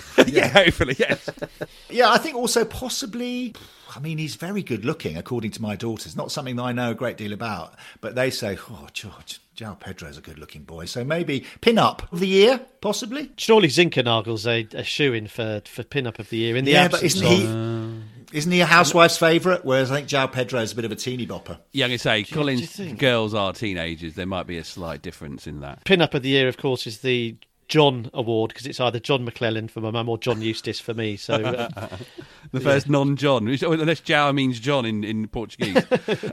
yeah, hopefully, yes. Yeah, I think also possibly. I mean, he's very good looking, according to my daughters. Not something that I know a great deal about, but they say, "Oh, George, João Pedro's a good-looking boy." So maybe pin-up of the year, possibly. Surely Zinkernagel's a, a shoe in for for pin up of the year in the yeah, but isn't of. he? Isn't he a housewife's favourite? Whereas I think João Pedro is a bit of a teeny bopper. Yeah, I'm going to say, do Colin's girls are teenagers. There might be a slight difference in that. Pin up of the year, of course, is the John Award because it's either John McClelland for my mum or John Eustace for me. So uh, The first non-John, unless João means John in, in Portuguese.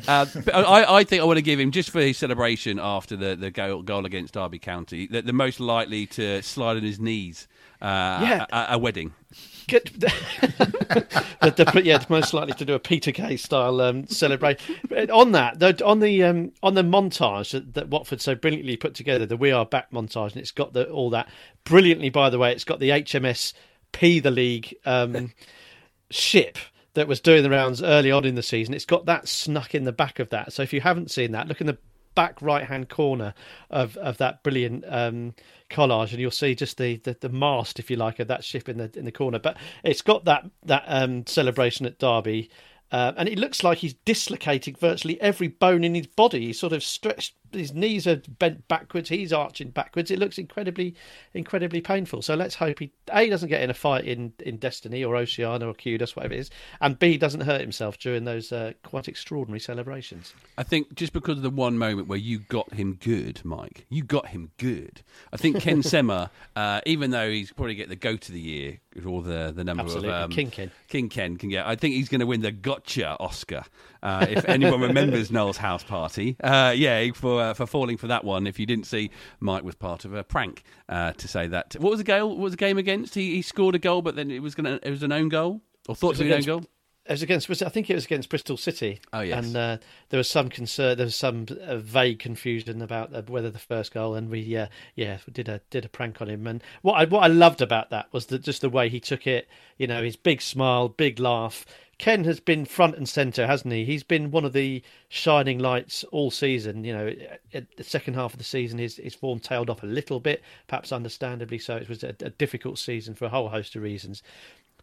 uh, but I, I think I want to give him just for his celebration after the, the goal, goal against Derby County, the, the most likely to slide on his knees uh, Yeah. at a wedding. Good. the, the, yeah, most likely to do a Peter Kay style um, celebration. On that, the, on the um, on the montage that, that Watford so brilliantly put together, the "We Are Back" montage, and it's got the, all that brilliantly. By the way, it's got the HMS P the League um, ship that was doing the rounds early on in the season. It's got that snuck in the back of that. So if you haven't seen that, look in the back right hand corner of, of that brilliant um, collage, and you'll see just the, the, the mast, if you like, of that ship in the in the corner. But it's got that that um, celebration at Derby. Uh, and it looks like he's dislocating virtually every bone in his body. He's sort of stretched, his knees are bent backwards, he's arching backwards. It looks incredibly, incredibly painful. So let's hope he A doesn't get in a fight in, in Destiny or Oceania or Kudos, whatever it is, and B doesn't hurt himself during those uh, quite extraordinary celebrations. I think just because of the one moment where you got him good, Mike, you got him good. I think Ken Sema, uh, even though he's probably get the goat of the year or the the number Absolutely, of um, King Ken. King Ken can get. I think he's going to win the Gotcha Oscar. Uh, if anyone remembers Noel's house party, uh, yeah, for uh, for falling for that one. If you didn't see, Mike was part of a prank uh, to say that. What was the goal? What was the game against? He, he scored a goal, but then it was going it was an own goal or thought to be an own goal. It was against. I think it was against Bristol City. Oh, yes. And uh, there was some concern. There was some uh, vague confusion about uh, whether the first goal. And we, uh, yeah, we did a did a prank on him. And what I what I loved about that was that just the way he took it. You know, his big smile, big laugh. Ken has been front and centre, hasn't he? He's been one of the shining lights all season. You know, at the second half of the season, his his form tailed off a little bit, perhaps understandably so. It was a, a difficult season for a whole host of reasons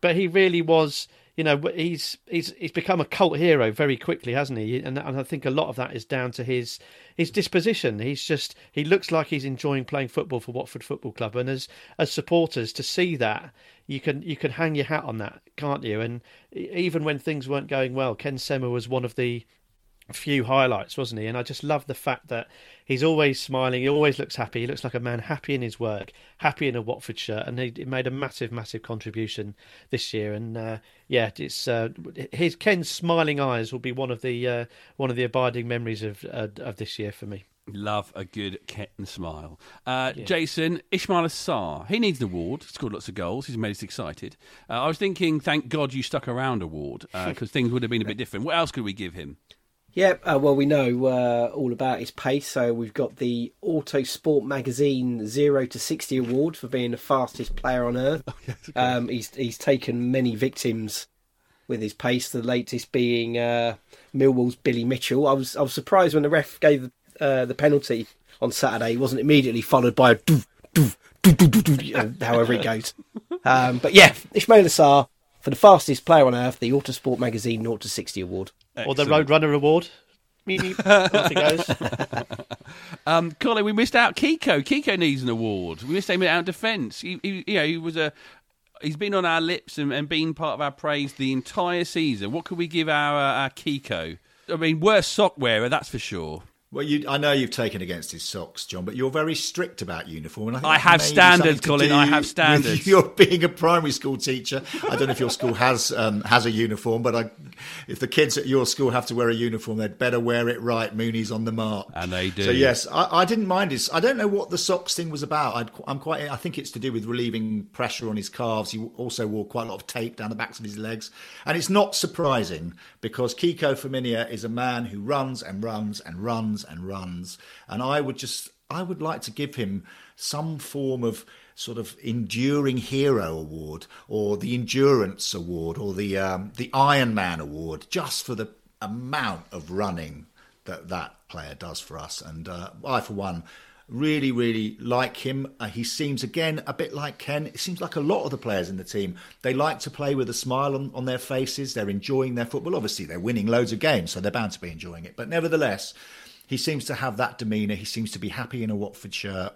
but he really was you know he's he's he's become a cult hero very quickly hasn't he? And, and i think a lot of that is down to his his disposition. He's just he looks like he's enjoying playing football for watford football club. And as as supporters to see that you can you can hang your hat on that can't you? And even when things weren't going well ken sema was one of the a few highlights, wasn't he? And I just love the fact that he's always smiling. He always looks happy. He looks like a man happy in his work, happy in a Watford shirt, and he, he made a massive, massive contribution this year. And uh, yeah, it's uh, his Ken's smiling eyes will be one of the uh, one of the abiding memories of uh, of this year for me. Love a good Ken smile. Uh, yeah. Jason, Ismaila Sarr, he needs an award. He's scored lots of goals. He's made us excited. Uh, I was thinking, thank God you stuck around award because uh, things would have been a bit different. What else could we give him? Yeah, uh, well, we know uh, all about his pace. So we've got the Autosport Magazine Zero to Sixty Award for being the fastest player on earth. Oh, yes, um, he's he's taken many victims with his pace. The latest being uh, Millwall's Billy Mitchell. I was I was surprised when the ref gave uh, the penalty on Saturday. He wasn't immediately followed by a doof, doof, doof, however it goes. Um, but yeah, Ismaila Sarr for the fastest player on earth, the Autosport Magazine 0 to 60 award. Excellent. Or the Roadrunner award. Um, Colin, we missed out Kiko. Kiko needs an award. We missed him out defence. He, he, you know, he was a. He's been on our lips and, and been part of our praise the entire season. What could we give our uh, our Kiko? I mean, worst sock wearer, that's for sure. Well, you, I know you've taken against his socks, John, but you're very strict about uniform. And I, I have standards, Colin. I have standards. You're being a primary school teacher. I don't know if your school has um, has a uniform, but I, if the kids at your school have to wear a uniform, they'd better wear it right. Mooney's on the mark, and they do. So yes, I, I didn't mind this. I don't know what the socks thing was about. i am quite. I think it's to do with relieving pressure on his calves. He also wore quite a lot of tape down the backs of his legs, and it's not surprising because Kiko Femenía is a man who runs and runs and runs and runs and I would just, I would like to give him some form of sort of enduring hero award or the endurance award or the um, the Iron Man award just for the amount of running that that player does for us. And uh, I, for one, really, really like him. Uh, he seems, again, a bit like Ken. It seems like a lot of the players in the team, they like to play with a smile on, on their faces. They're enjoying their football. Obviously, they're winning loads of games, so they're bound to be enjoying it. But nevertheless, he seems to have that demeanour. He seems to be happy in a Watford shirt.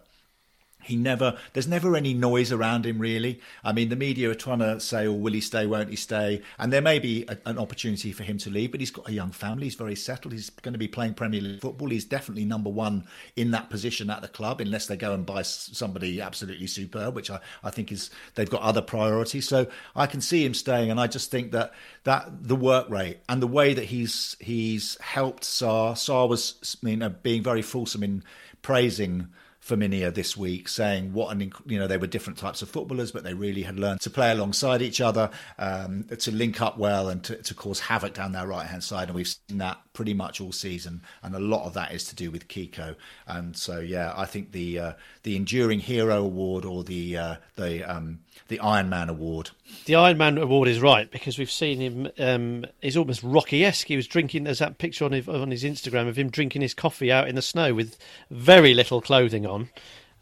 He never, there's never any noise around him, really. I mean, the media are trying to say, oh, will he stay, won't he stay? And there may be a, an opportunity for him to leave, but he's got a young family. He's very settled. He's going to be playing Premier League football. He's definitely number one in that position at the club, unless they go and buy somebody absolutely superb, which I, I think is, they've got other priorities. So I can see him staying. And I just think that, that the work rate and the way that he's, he's helped Sarr, Sarr was, I mean, uh, being very fulsome in praising Femenía this week, saying what an you know they were different types of footballers, but they really had learned to play alongside each other, um, to link up well, and to, to cause havoc down their right hand side. And we've seen that pretty much all season, and a lot of that is to do with Kiko. And so, yeah, I think the uh, the enduring hero award or the uh, the um, the Iron Man award. The Iron Man award is right because we've seen him. Um, he's almost Rocky-esque. He was drinking. There's that picture on his, on his Instagram of him drinking his coffee out in the snow with very little clothing on.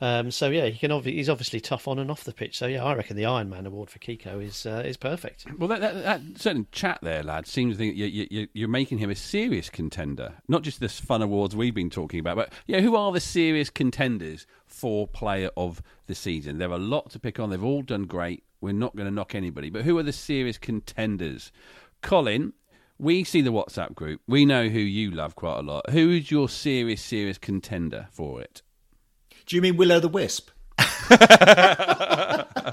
Um, so yeah, he can. Obvi- he's obviously tough on and off the pitch. So yeah, I reckon the Iron Man award for Kiko is uh, is perfect. Well, that, that, that, certain chat there, lad, seems to think you, you, you're making him a serious contender, not just this fun awards we've been talking about, but yeah, who are the serious contenders for Player of the Season? There are a lot to pick on. They've all done great. We're not going to knock anybody, but who are the serious contenders? Colin, we see the WhatsApp group. We know who you love quite a lot. Who is your serious, serious contender for it? Do you mean Will o' the Wisp?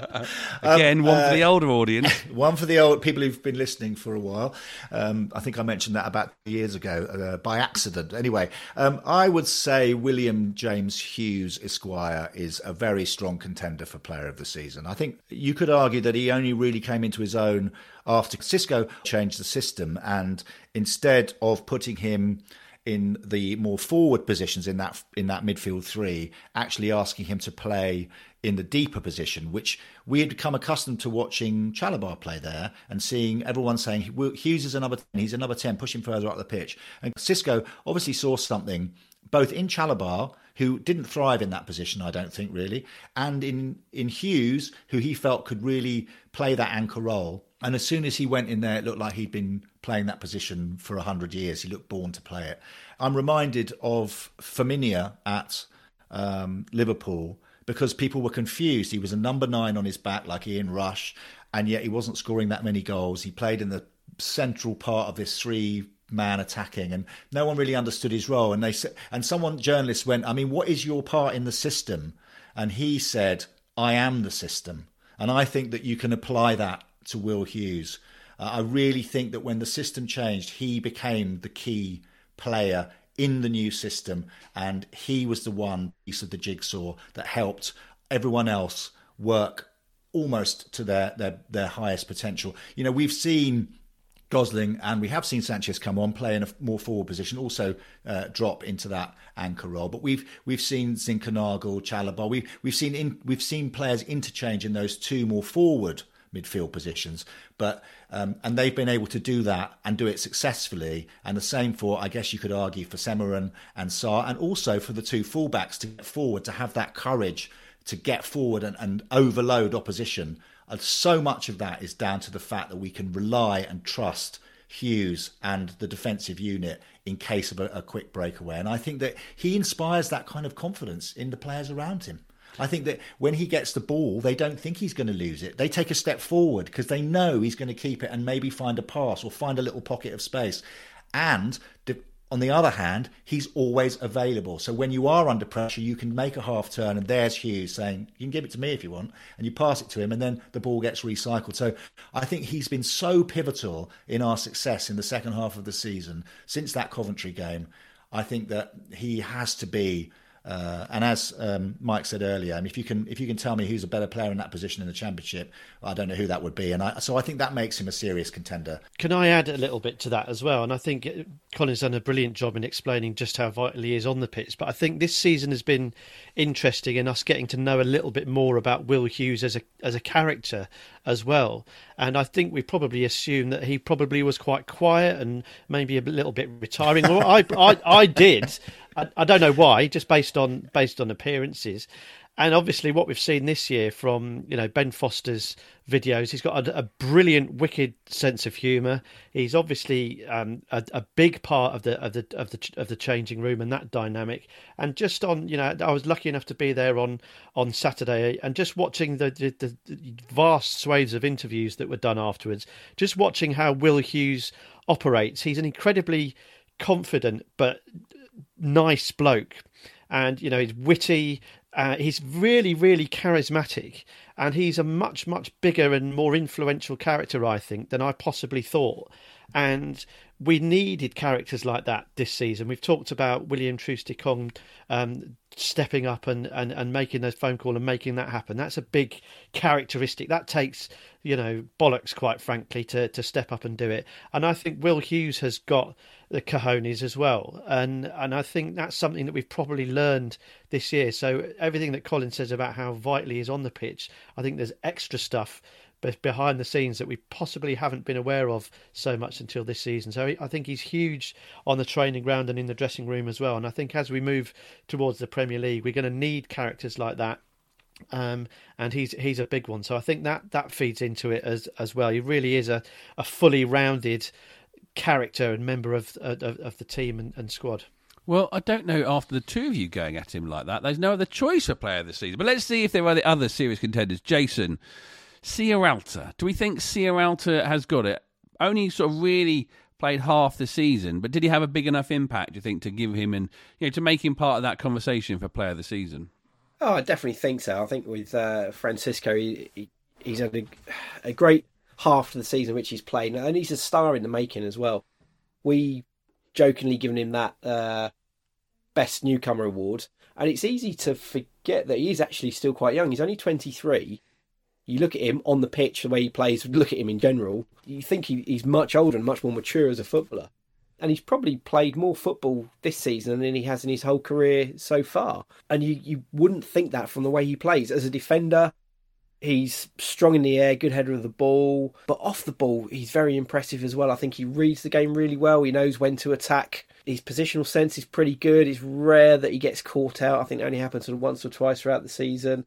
Again, um, one for the uh, older audience. one for the old people who've been listening for a while. Um, I think I mentioned that about years ago uh, by accident. Anyway, um, I would say William James Hughes Esquire is a very strong contender for Player of the Season. I think you could argue that he only really came into his own after Xisco changed the system, and instead of putting him in the more forward positions in that in that midfield three, actually asking him to play in the deeper position, which we had become accustomed to watching Chalobah play there and seeing everyone saying Hughes is a number 10, he's a number 10, push him further up the pitch. And Xisco obviously saw something both in Chalobah, who didn't thrive in that position, I don't think really, and in, in Hughes, who he felt could really play that anchor role. And as soon as he went in there, it looked like he'd been playing that position for 100 years. He looked born to play it. I'm reminded of Firmino at um, Liverpool because people were confused. He was a number nine on his back, like Ian Rush, and yet he wasn't scoring that many goals. He played in the central part of this three man attacking, and no one really understood his role. And they said, and someone journalist went, "I mean, what is your part in the system?" And he said, "I am the system." And I think that you can apply that to Will Hughes. Uh, I really think that when the system changed, he became the key player in the new system, and he was the one piece of the jigsaw that helped everyone else work almost to their their, their highest potential. You know, we've seen Gosling, and we have seen Sanchez come on, play in a more forward position, also uh, drop into that anchor role. But we've we've seen Zinkernagel, Chalobah, we we've seen in, we've seen players interchange in those two more forward midfield positions. But um, and they've been able to do that and do it successfully. And the same for I guess you could argue for Semarin and Sarr, and also for the two fullbacks to get forward to have that courage to get forward and, and overload opposition and so much of that is down to the fact that we can rely and trust Hughes and the defensive unit in case of a, a, quick breakaway. And I think that he inspires that kind of confidence in the players around him. I think that when he gets the ball, they don't think he's going to lose it. They take a step forward because they know he's going to keep it and maybe find a pass or find a little pocket of space. And on the other hand, he's always available. So when you are under pressure, you can make a half turn, and there's Hughes saying, You can give it to me if you want, and you pass it to him, and then the ball gets recycled. So I think he's been so pivotal in our success in the second half of the season since that Coventry game. I think that he has to be uh, and as um, Mike said earlier, if you can if you can tell me who's a better player in that position in the championship, I don't know who that would be. And I, so I think that makes him a serious contender. Can I add a little bit to that as well? And I think Colin's done a brilliant job in explaining just how vital he is on the pitch. But I think this season has been interesting in us getting to know a little bit more about Will Hughes as a as a character as well. And I think we probably assumed that he probably was quite quiet and maybe a little bit retiring. well, I, I I did. I, I don't know why, just based on based on appearances. And obviously, what we've seen this year from you know Ben Foster's videos, he's got a, a brilliant, wicked sense of humour. He's obviously um, a, a, big part of the of the of the of the changing room and that dynamic. And just on, you know, I was lucky enough to be there on on Saturday and just watching the the, the vast swathes of interviews that were done afterwards. Just watching how Will Hughes operates. He's an incredibly confident but nice bloke, and you know he's witty. Uh, he's really, really charismatic, and he's a much, much bigger and more influential character, I think, than I possibly thought. And we needed characters like that this season. We've talked about William Troost-Ekong um, stepping up and, and, and making the phone call and making that happen. That's a big characteristic. That takes, you know, bollocks, quite frankly, to, to step up and do it. And I think Will Hughes has got the cojones as well. And and I think that's something that we've probably learned this year. So everything that Colin says about how vital he is on the pitch, I think there's extra stuff behind the scenes that we possibly haven't been aware of so much until this season. So I think he's huge on the training ground and in the dressing room as well. And I think as we move towards the Premier League, we're going to need characters like that. Um, and he's he's a big one. So I think that that feeds into it as as well. He really is a, a fully rounded character and member of of, of the team and, and squad. Well, I don't know after the two of you going at him like that, there's no other choice for player this season. But let's see if there are the other serious contenders. Jason, Sierralta. Do we think Sierralta has got it? Only sort of really played half the season, but did he have a big enough impact, do you think, to give him and you know to make him part of that conversation for player of the season? Oh, I definitely think so. I think with uh, Francisco, he, he, he's had a, a great half of the season which he's played, and he's a star in the making as well. We jokingly given him that uh, best newcomer award, and it's easy to forget that he is actually still quite young. He's only twenty three, you look at him on the pitch, the way he plays, look at him in general, you think he, he's much older and much more mature as a footballer. And he's probably played more football this season than he has in his whole career so far. And you, you wouldn't think that from the way he plays. As a defender, he's strong in the air, good header of the ball. But off the ball, he's very impressive as well. I think he reads the game really well. He knows when to attack. His positional sense is pretty good. It's rare that he gets caught out. I think it only happens sort of once or twice throughout the season.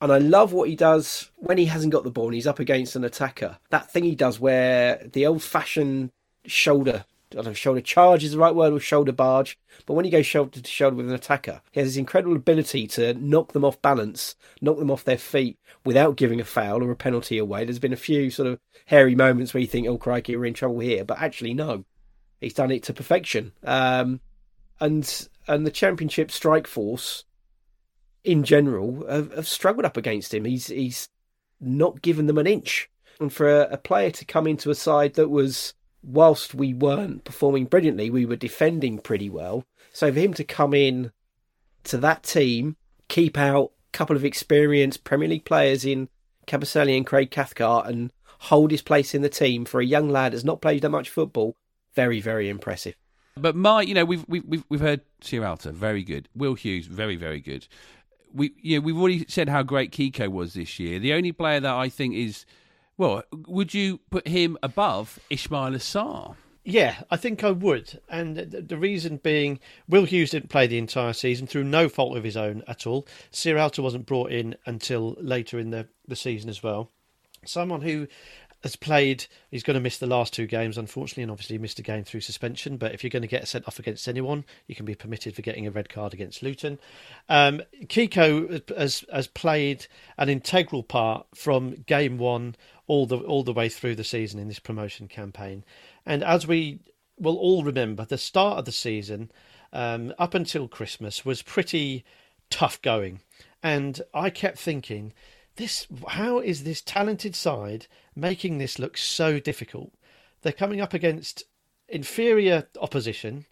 And I love what he does when he hasn't got the ball and he's up against an attacker. That thing he does where the old fashioned shoulder, I don't know shoulder charge is the right word or shoulder barge, but when he goes shoulder to shoulder with an attacker, he has this incredible ability to knock them off balance, knock them off their feet without giving a foul or a penalty away. There's been a few sort of hairy moments where you think, oh, crikey, we're in trouble here, but actually, no. he's done it to perfection. Um, and and the championship strike force in general have, have, struggled up against him. He's he's not given them an inch. And for a, a, player to come into a side that was, whilst we weren't performing brilliantly, we were defending pretty well. So for him to come in to that team, keep out a couple of experienced Premier League players in Kabasele and Craig Cathcart, and hold his place in the team for a young lad that's not played that much football, very very impressive. But my, you know, we've we've we've heard Sierralta, very good. Will Hughes, very very good. We, yeah, we've already said how great Kiko was this year. The only player that I think is, well, would you put him above Ismaila Sarr? Yeah, I think I would. And the reason being, Will Hughes didn't play the entire season through no fault of his own at all. Sierralta wasn't brought in until later in the, the season as well. Someone who has played. He's going to miss the last two games, unfortunately, and obviously missed a game through suspension. But if you're going to get sent off against anyone, you can be permitted for getting a red card against Luton. Um, Kiko has has played an integral part from game one all the all the way through the season in this promotion campaign. And as we will all remember, the start of the season um, up until Christmas was pretty tough going, and I kept thinking this how is this talented side making this look so difficult? They're coming up against inferior opposition,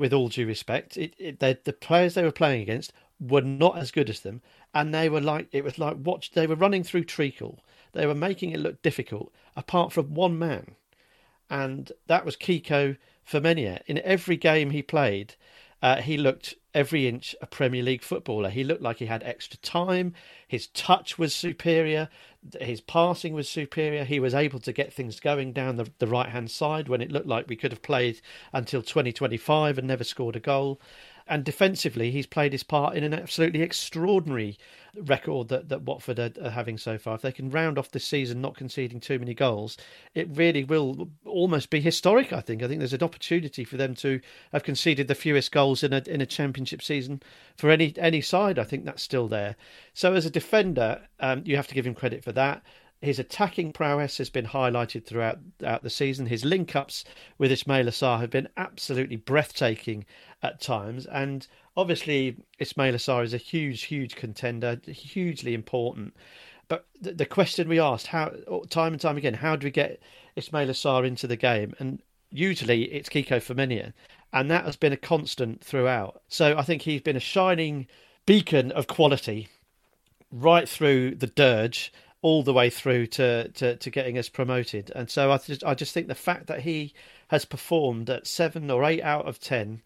with all due respect. It, it, the players they were playing against were not as good as them, and they were like it was like watch. They were running through treacle. They were making it look difficult, apart from one man, and that was Kiko Femenia. In every game he played, uh, he looked every inch a Premier League footballer. He looked like he had extra time. His touch was superior. His passing was superior. He was able to get things going down the, the right hand side when it looked like we could have played until 2025 and never scored a goal. And defensively, he's played his part in an absolutely extraordinary record that, that Watford are, are, having so far. If they can round off this season not conceding too many goals, it really will almost be historic. I think. I think there's an opportunity for them to have conceded the fewest goals in a in a championship season for any any side. I think that's still there. So as a defender, um, you have to give him credit for that. His attacking prowess has been highlighted throughout, throughout the season. His link ups with Ismaila Sarr have been absolutely breathtaking at times. And obviously, Ismaila Sarr is a huge, huge contender, hugely important. But the, the question we asked, how time and time again, how do we get Ismaila Sarr into the game? And usually it's Kiko Femenia. And that has been a constant throughout. So I think he's been a shining beacon of quality right through the dirge all the way through to, to, to getting us promoted. And so I just I just think the fact that he has performed at seven or eight out of ten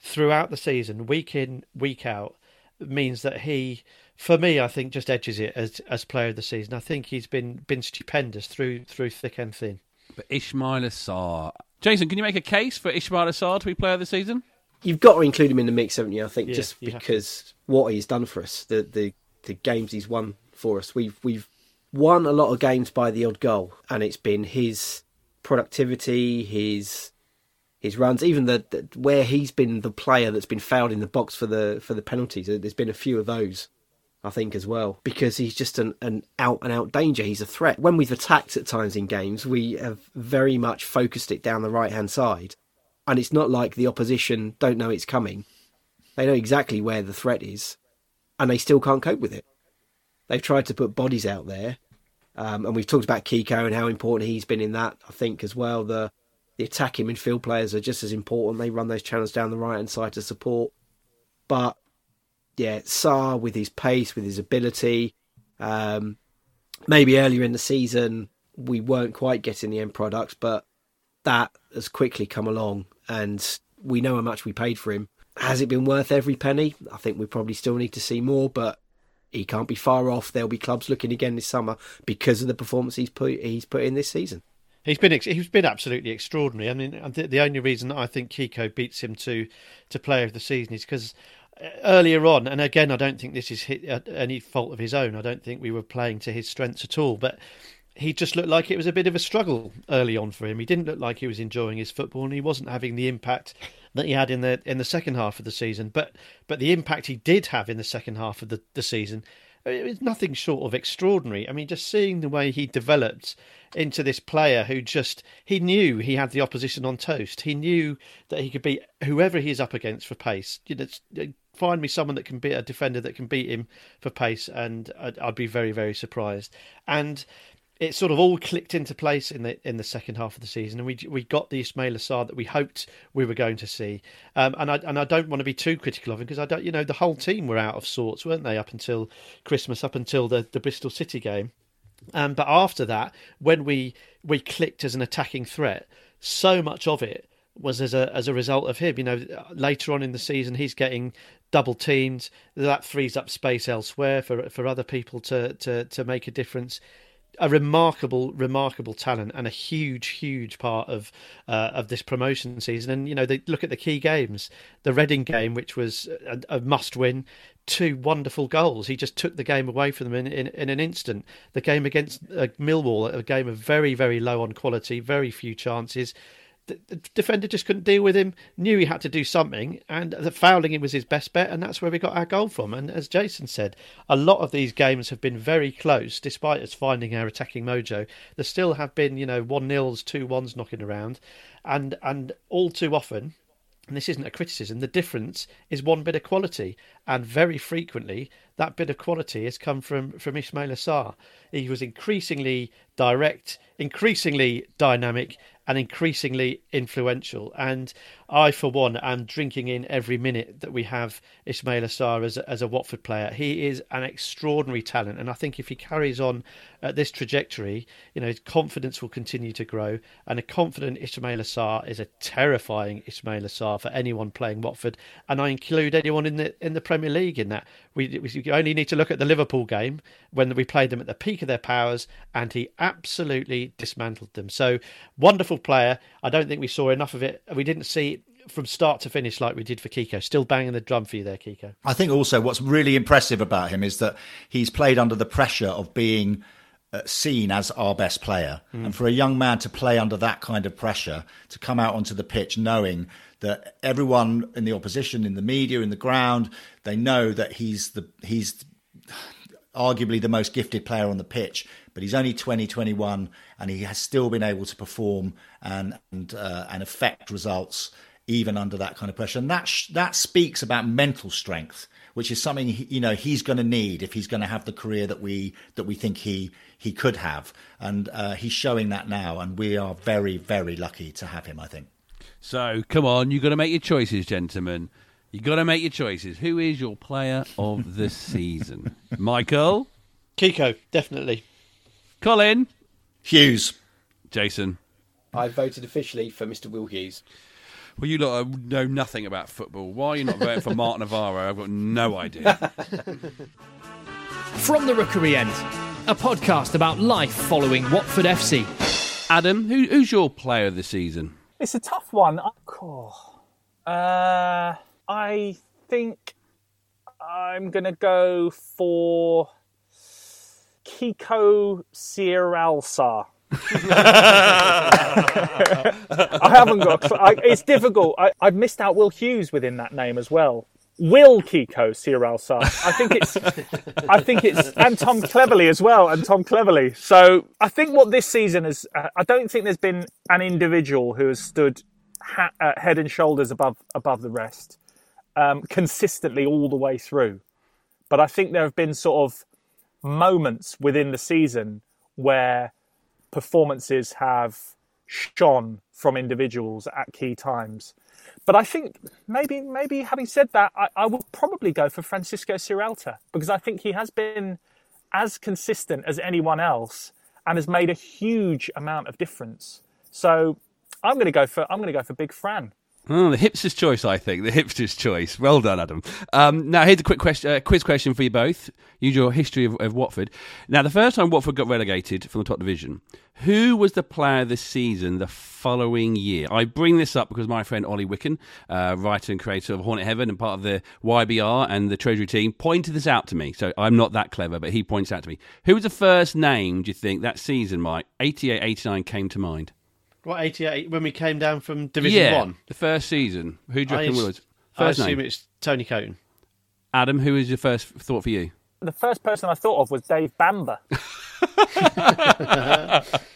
throughout the season, week in, week out, means that he for me I think just edges it as as player of the season. I think he's been been stupendous through through thick and thin. But Ismaila Sarr Jason, can you make a case for Ismaila Sarr to be player of the season? You've got to include him in the mix, haven't you? I think yeah, just because what he's done for us, the, the the games he's won for us. We've we've won a lot of games by the odd goal, and it's been his productivity, his his runs, even the, the, where he's been the player that's been fouled in the box for the for the penalties. There's been a few of those, I think, as well, because he's just an, an out and out danger. He's a threat. When we've attacked at times in games, we have very much focused it down the right hand side, and it's not like the opposition don't know it's coming. They know exactly where the threat is, and they still can't cope with it. They've tried to put bodies out there, um, and we've talked about Kiko and how important he's been in that. I think as well the the attacking midfield players are just as important. They run those channels down the right hand side to support. But yeah, Sarr with his pace, with his ability, um, maybe earlier in the season we weren't quite getting the end product, but that has quickly come along, and we know how much we paid for him. Has it been worth every penny? I think we probably still need to see more, but he can't be far off. There'll be clubs looking again this summer because of the performance he's put he's put in this season. He's been he's been absolutely extraordinary. I mean, the only reason I think Kiko beats him to to player of the season is because uh, earlier on, and again, I don't think this is uh, any fault of his own. I don't think we were playing to his strengths at all, but he just looked like it was a bit of a struggle early on for him. He didn't look like he was enjoying his football, and he wasn't having the impact that he had in the in the second half of the season. But but the impact he did have in the second half of the, the season it was nothing short of extraordinary. I mean, just seeing the way he developed into this player who just he knew he had the opposition on toast. He knew that he could beat whoever he is up against for pace. You know, find me someone that can beat a defender that can beat him for pace, and I'd, I'd be very very surprised. And it sort of all clicked into place in the in the second half of the season, and we we got the Ismaila Sarr that we hoped we were going to see. Um, and I and I don't want to be too critical of him because I don't, you know, the whole team were out of sorts, weren't they, up until Christmas, up until the the Bristol City game. Um, but after that, when we we clicked as an attacking threat, so much of it was as a as a result of him. You know, later on in the season, he's getting double teamed. That frees up space elsewhere for for other people to to to make a difference a remarkable, remarkable talent and a huge, huge part of uh, of this promotion season. And you know, they look at the key games. The Reading game, which was a, a must win, two wonderful goals. He just took the game away from them in, in, in an instant. The game against uh, Millwall, a game of very, very low on quality, very few chances the, defender just couldn't deal with him. Knew he had to do something, and the fouling him was his best bet, and that's where we got our goal from. And as Jason said, a lot of these games have been very close, despite us finding our attacking mojo. There still have been, you know, one nils, two ones knocking around, and and all too often. And this isn't a criticism. The difference is one bit of quality, and very frequently that bit of quality has come from from Ismaila Sarr. He was increasingly direct, increasingly dynamic, and increasingly influential. And I, for one, am drinking in every minute that we have Ismaila Sarr as a, as a Watford player. He is an extraordinary talent, and I think if he carries on at this trajectory, you know, his confidence will continue to grow. And a confident Ismaila Sarr is a terrifying Ismaila Sarr for anyone playing Watford, and I include anyone in the in the Premier League in that. We, we only need to look at the Liverpool game when we played them at the peak of their powers, and he absolutely dismantled them. So wonderful player. I don't think we saw enough of it. We didn't see from start to finish like we did for Kiko. Still banging the drum for you there, Kiko. I think also what's really impressive about him is that he's played under the pressure of being seen as our best player. Mm. And for a young man to play under that kind of pressure, to come out onto the pitch knowing that everyone in the opposition, in the media, in the ground, they know that he's the he's arguably the most gifted player on the pitch, but he's only 20, 21, and he has still been able to perform and and uh, and affect results even under that kind of pressure. And that sh- that speaks about mental strength, which is something you know he's going to need if he's going to have the career that we that we think he he could have. And uh, he's showing that now, and we are very very lucky to have him. I think. So come on, you've got to make your choices, gentlemen. You've got to make your choices. Who is your player of the season? Michael? Kiko, definitely. Colin? Hughes. Jason? I voted officially for Mr. Will Hughes. Well, you lot know nothing about football. Why are you not voting for Marc Navarro? I've got no idea. From the Rookery End, a podcast about life following Watford FC. Adam, who, who's your player of the season? It's a tough one. Oh, uh, I think I'm going to go for Kiko Sierralta. I haven't got. I, it's difficult. I, have missed out Will Hughes within that name as well. Will Kiko Sierralta. I think it's. I think it's and Tom Cleverley as well, and Tom Cleverley. So I think what this season is. Uh, I don't think there's been an individual who has stood ha- uh, head and shoulders above above the rest um, consistently all the way through. But I think there have been sort of moments within the season where performances have shone from individuals at key times. But I think maybe, maybe having said that, I, I would probably go for Francisco Sierralta because I think he has been as consistent as anyone else and has made a huge amount of difference. So I'm going to go for I'm going to go for Big Fran. Oh, the hipster's choice, I think. The hipster's choice. Well done, Adam. Um, now, here's a quick question, uh, quiz question for you both. Use your history of, of, Watford. Now, the first time Watford got relegated from the top division, who was the player this season the following year? I bring this up because my friend Ollie Wicken, uh, writer and creator of Hornet Heaven and part of the YBR and the Treasury team, pointed this out to me. So I'm not that clever, but he points out to me. Who was the first name, do you think, that season, Mike? 88 89 came to mind. What eighty eight when we came down from Division yeah, One? the first season. Who do you reckon was? I First assume name. it's Tony Coton. Adam, who is your first thought for you? the first person I thought of was Dave Bamber. but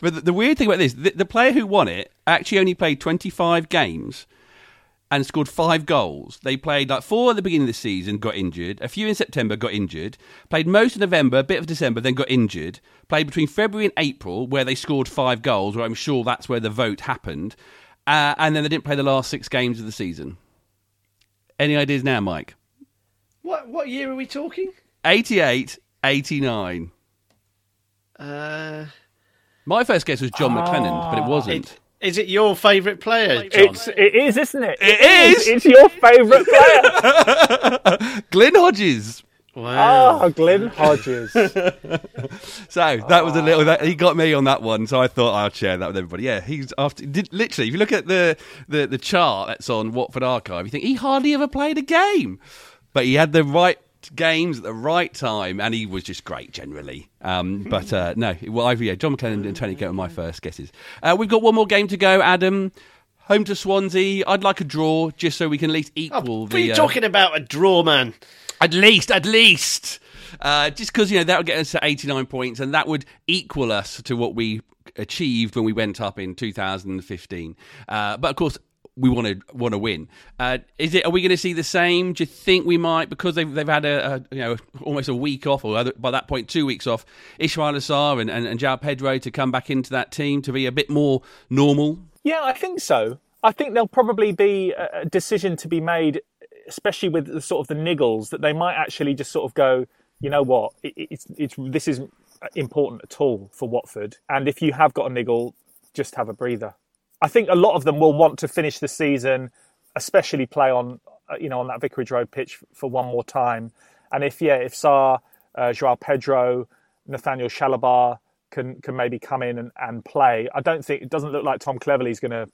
the, the, weird thing about this, the, the player who won it actually only played 25 games and scored five goals. They played like four at the beginning of the season, got injured. A few in September, got injured. Played most of November, a bit of December, then got injured. Played between February and April, where they scored five goals, where I'm sure that's where the vote happened. Uh, and then they didn't play the last six games of the season. Any ideas now, Mike? What what year are we talking? 88, 89. Uh, My first guess was John McClelland, but it wasn't. It, is it your favourite player, John? It's, it is, isn't it? It is! It's your favourite player. Glenn Hodges. Wow. Ah, oh, Glenn Hodges. So that was a little. That, he got me on that one, so I thought I'd share that with everybody. Yeah, he's after. Did, literally, if you look at the, the the chart that's on Watford Archive, you think he hardly ever played a game, but he had the right games at the right time, and he was just great generally. Um, but uh, no, well, I, yeah, John McClelland and Tony are my first guesses. Uh, we've got one more game to go, Adam. Home to Swansea. I'd like a draw just so we can at least equal What the. are you uh, talking about? A draw, man. At least, at least. Uh, just because, you know, that would get us to 89 points and that would equal us to what we achieved when we went up in 2015. Uh, but of course, we want to want to win. Uh, is it? Are we going to see the same? Do you think we might because they've they've had a, a you know almost a week off, or other, by that point two weeks off? Ismaila Sarr and and, and João Pedro to come back into that team to be a bit more normal. Yeah, I think so. I think there'll probably be a a decision to be made, especially with the sort of the niggles, that they might actually just sort of go, you know what, it, it's it's this isn't important at all for Watford, and if you have got a niggle, just have a breather. I think a lot of them will want to finish the season, especially play on uh, you know on that Vicarage Road pitch for one more time, and if yeah, if Sarr, uh, Joao Pedro, Nathaniel Chalobah can can maybe come in and, and play, I don't think it doesn't look like Tom Cleverley's going to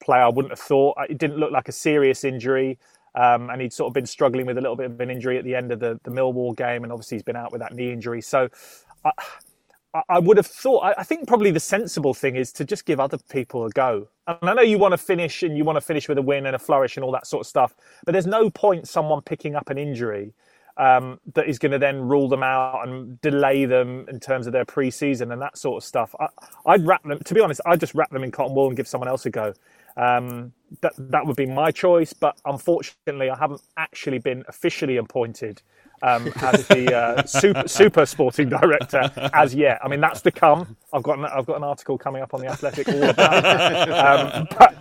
play. I wouldn't have thought it didn't look like a serious injury, um, and he'd sort of been struggling with a little bit of an injury at the end of the the Millwall game, and obviously he's been out with that knee injury. So. I, I- would have thought. I think probably the sensible thing is to just give other people a go. And I know you want to finish, and you want to finish with a win and a flourish and all that sort of stuff. But there's no point someone picking up an injury um, that is going to then rule them out and delay them in terms of their pre-season and that sort of stuff. I, I'd wrap them. To be honest, I'd just wrap them in cotton wool and give someone else a go. Um, that that would be my choice. But unfortunately, I haven't actually been officially appointed um, as the uh, super, super sporting director as yet. I mean, that's to come. I've got an, I've got an article coming up on the Athletic all about. Um, but,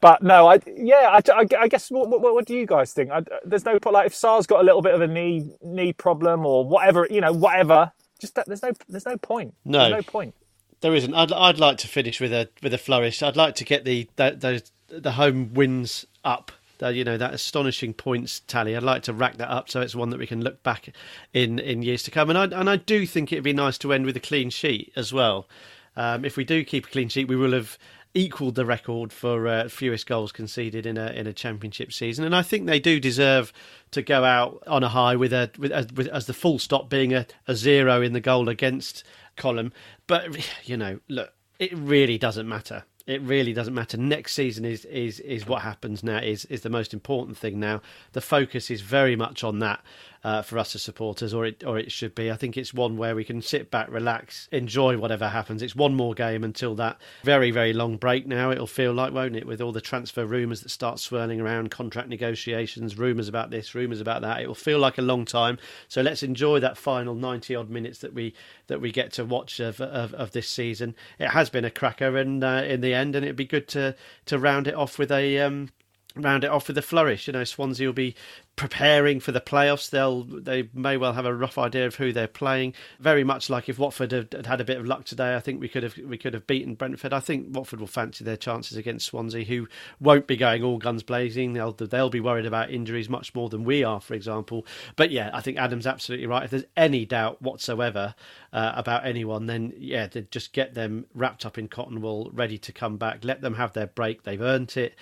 but no, I yeah, I, I, I guess what, what, what do you guys think? I, there's no point like if Sarr's got a little bit of a knee knee problem or whatever, you know, whatever. Just there's no there's no point. No. There's no point. There isn't. I'd, I'd like to finish with a with a flourish. I'd like to get the the, the, the home wins up. The, you know that astonishing points tally. I'd like to rack that up so it's one that we can look back in in years to come. And I and I do think it'd be nice to end with a clean sheet as well. Um, if we do keep a clean sheet, we will have equalled the record for uh, fewest goals conceded in a in a championship season. And I think they do deserve to go out on a high with a with, as, with, as the full stop being a, a zero in the goal against column. But you know, look, it really doesn't matter. It really doesn't matter. Next season is is is what happens now. Is is the most important thing now. The focus is very much on that uh, for us as supporters, or it or it should be. I think it's one where we can sit back, relax, enjoy whatever happens. It's one more game until that very very long break. Now it'll feel like, won't it, with all the transfer rumours that start swirling around, contract negotiations, rumours about this, rumours about that. It will feel like a long time. So let's enjoy that final ninety odd minutes that we that we get to watch of of, of this season. It has been a cracker, and uh, in the end, and it'd be good to to round it off with a. Um, round it off with a flourish. You know, Swansea will be preparing for the playoffs. They'll they may well have a rough idea of who they're playing. Very much like if Watford had, had a bit of luck today, I think we could have we could have beaten Brentford. I think Watford will fancy their chances against Swansea, who won't be going all guns blazing. They'll they'll be worried about injuries much more than we are, for example. But yeah, I think Adam's absolutely right. If there's any doubt whatsoever uh, about anyone, then yeah, just get them wrapped up in cotton wool, ready to come back. Let them have their break. They've earned it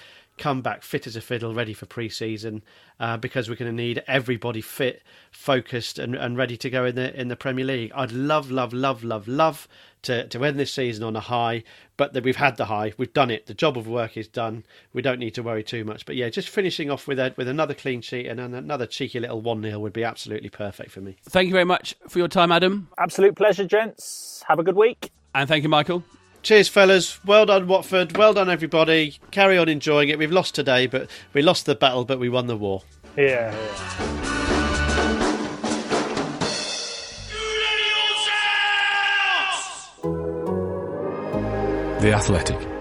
come back fit as a fiddle, ready for pre-season, uh, because we're going to need everybody fit, focused, and, and ready to go in the in the Premier League. I'd love, love, love, love, love to, to end this season on a high, but that we've had the high, we've done it. The job of work is done. We don't need to worry too much. But yeah, just finishing off with a, with another clean sheet and another cheeky little one 0 would be absolutely perfect for me. Thank you very much for your time, Adam. Absolute pleasure, gents. Have a good week. And thank you, Michael. Cheers, fellas. Well done, Watford. Well done, everybody. Carry on enjoying it. We've lost today, but we lost the battle, but we won the war. Yeah. yeah. The Athletic.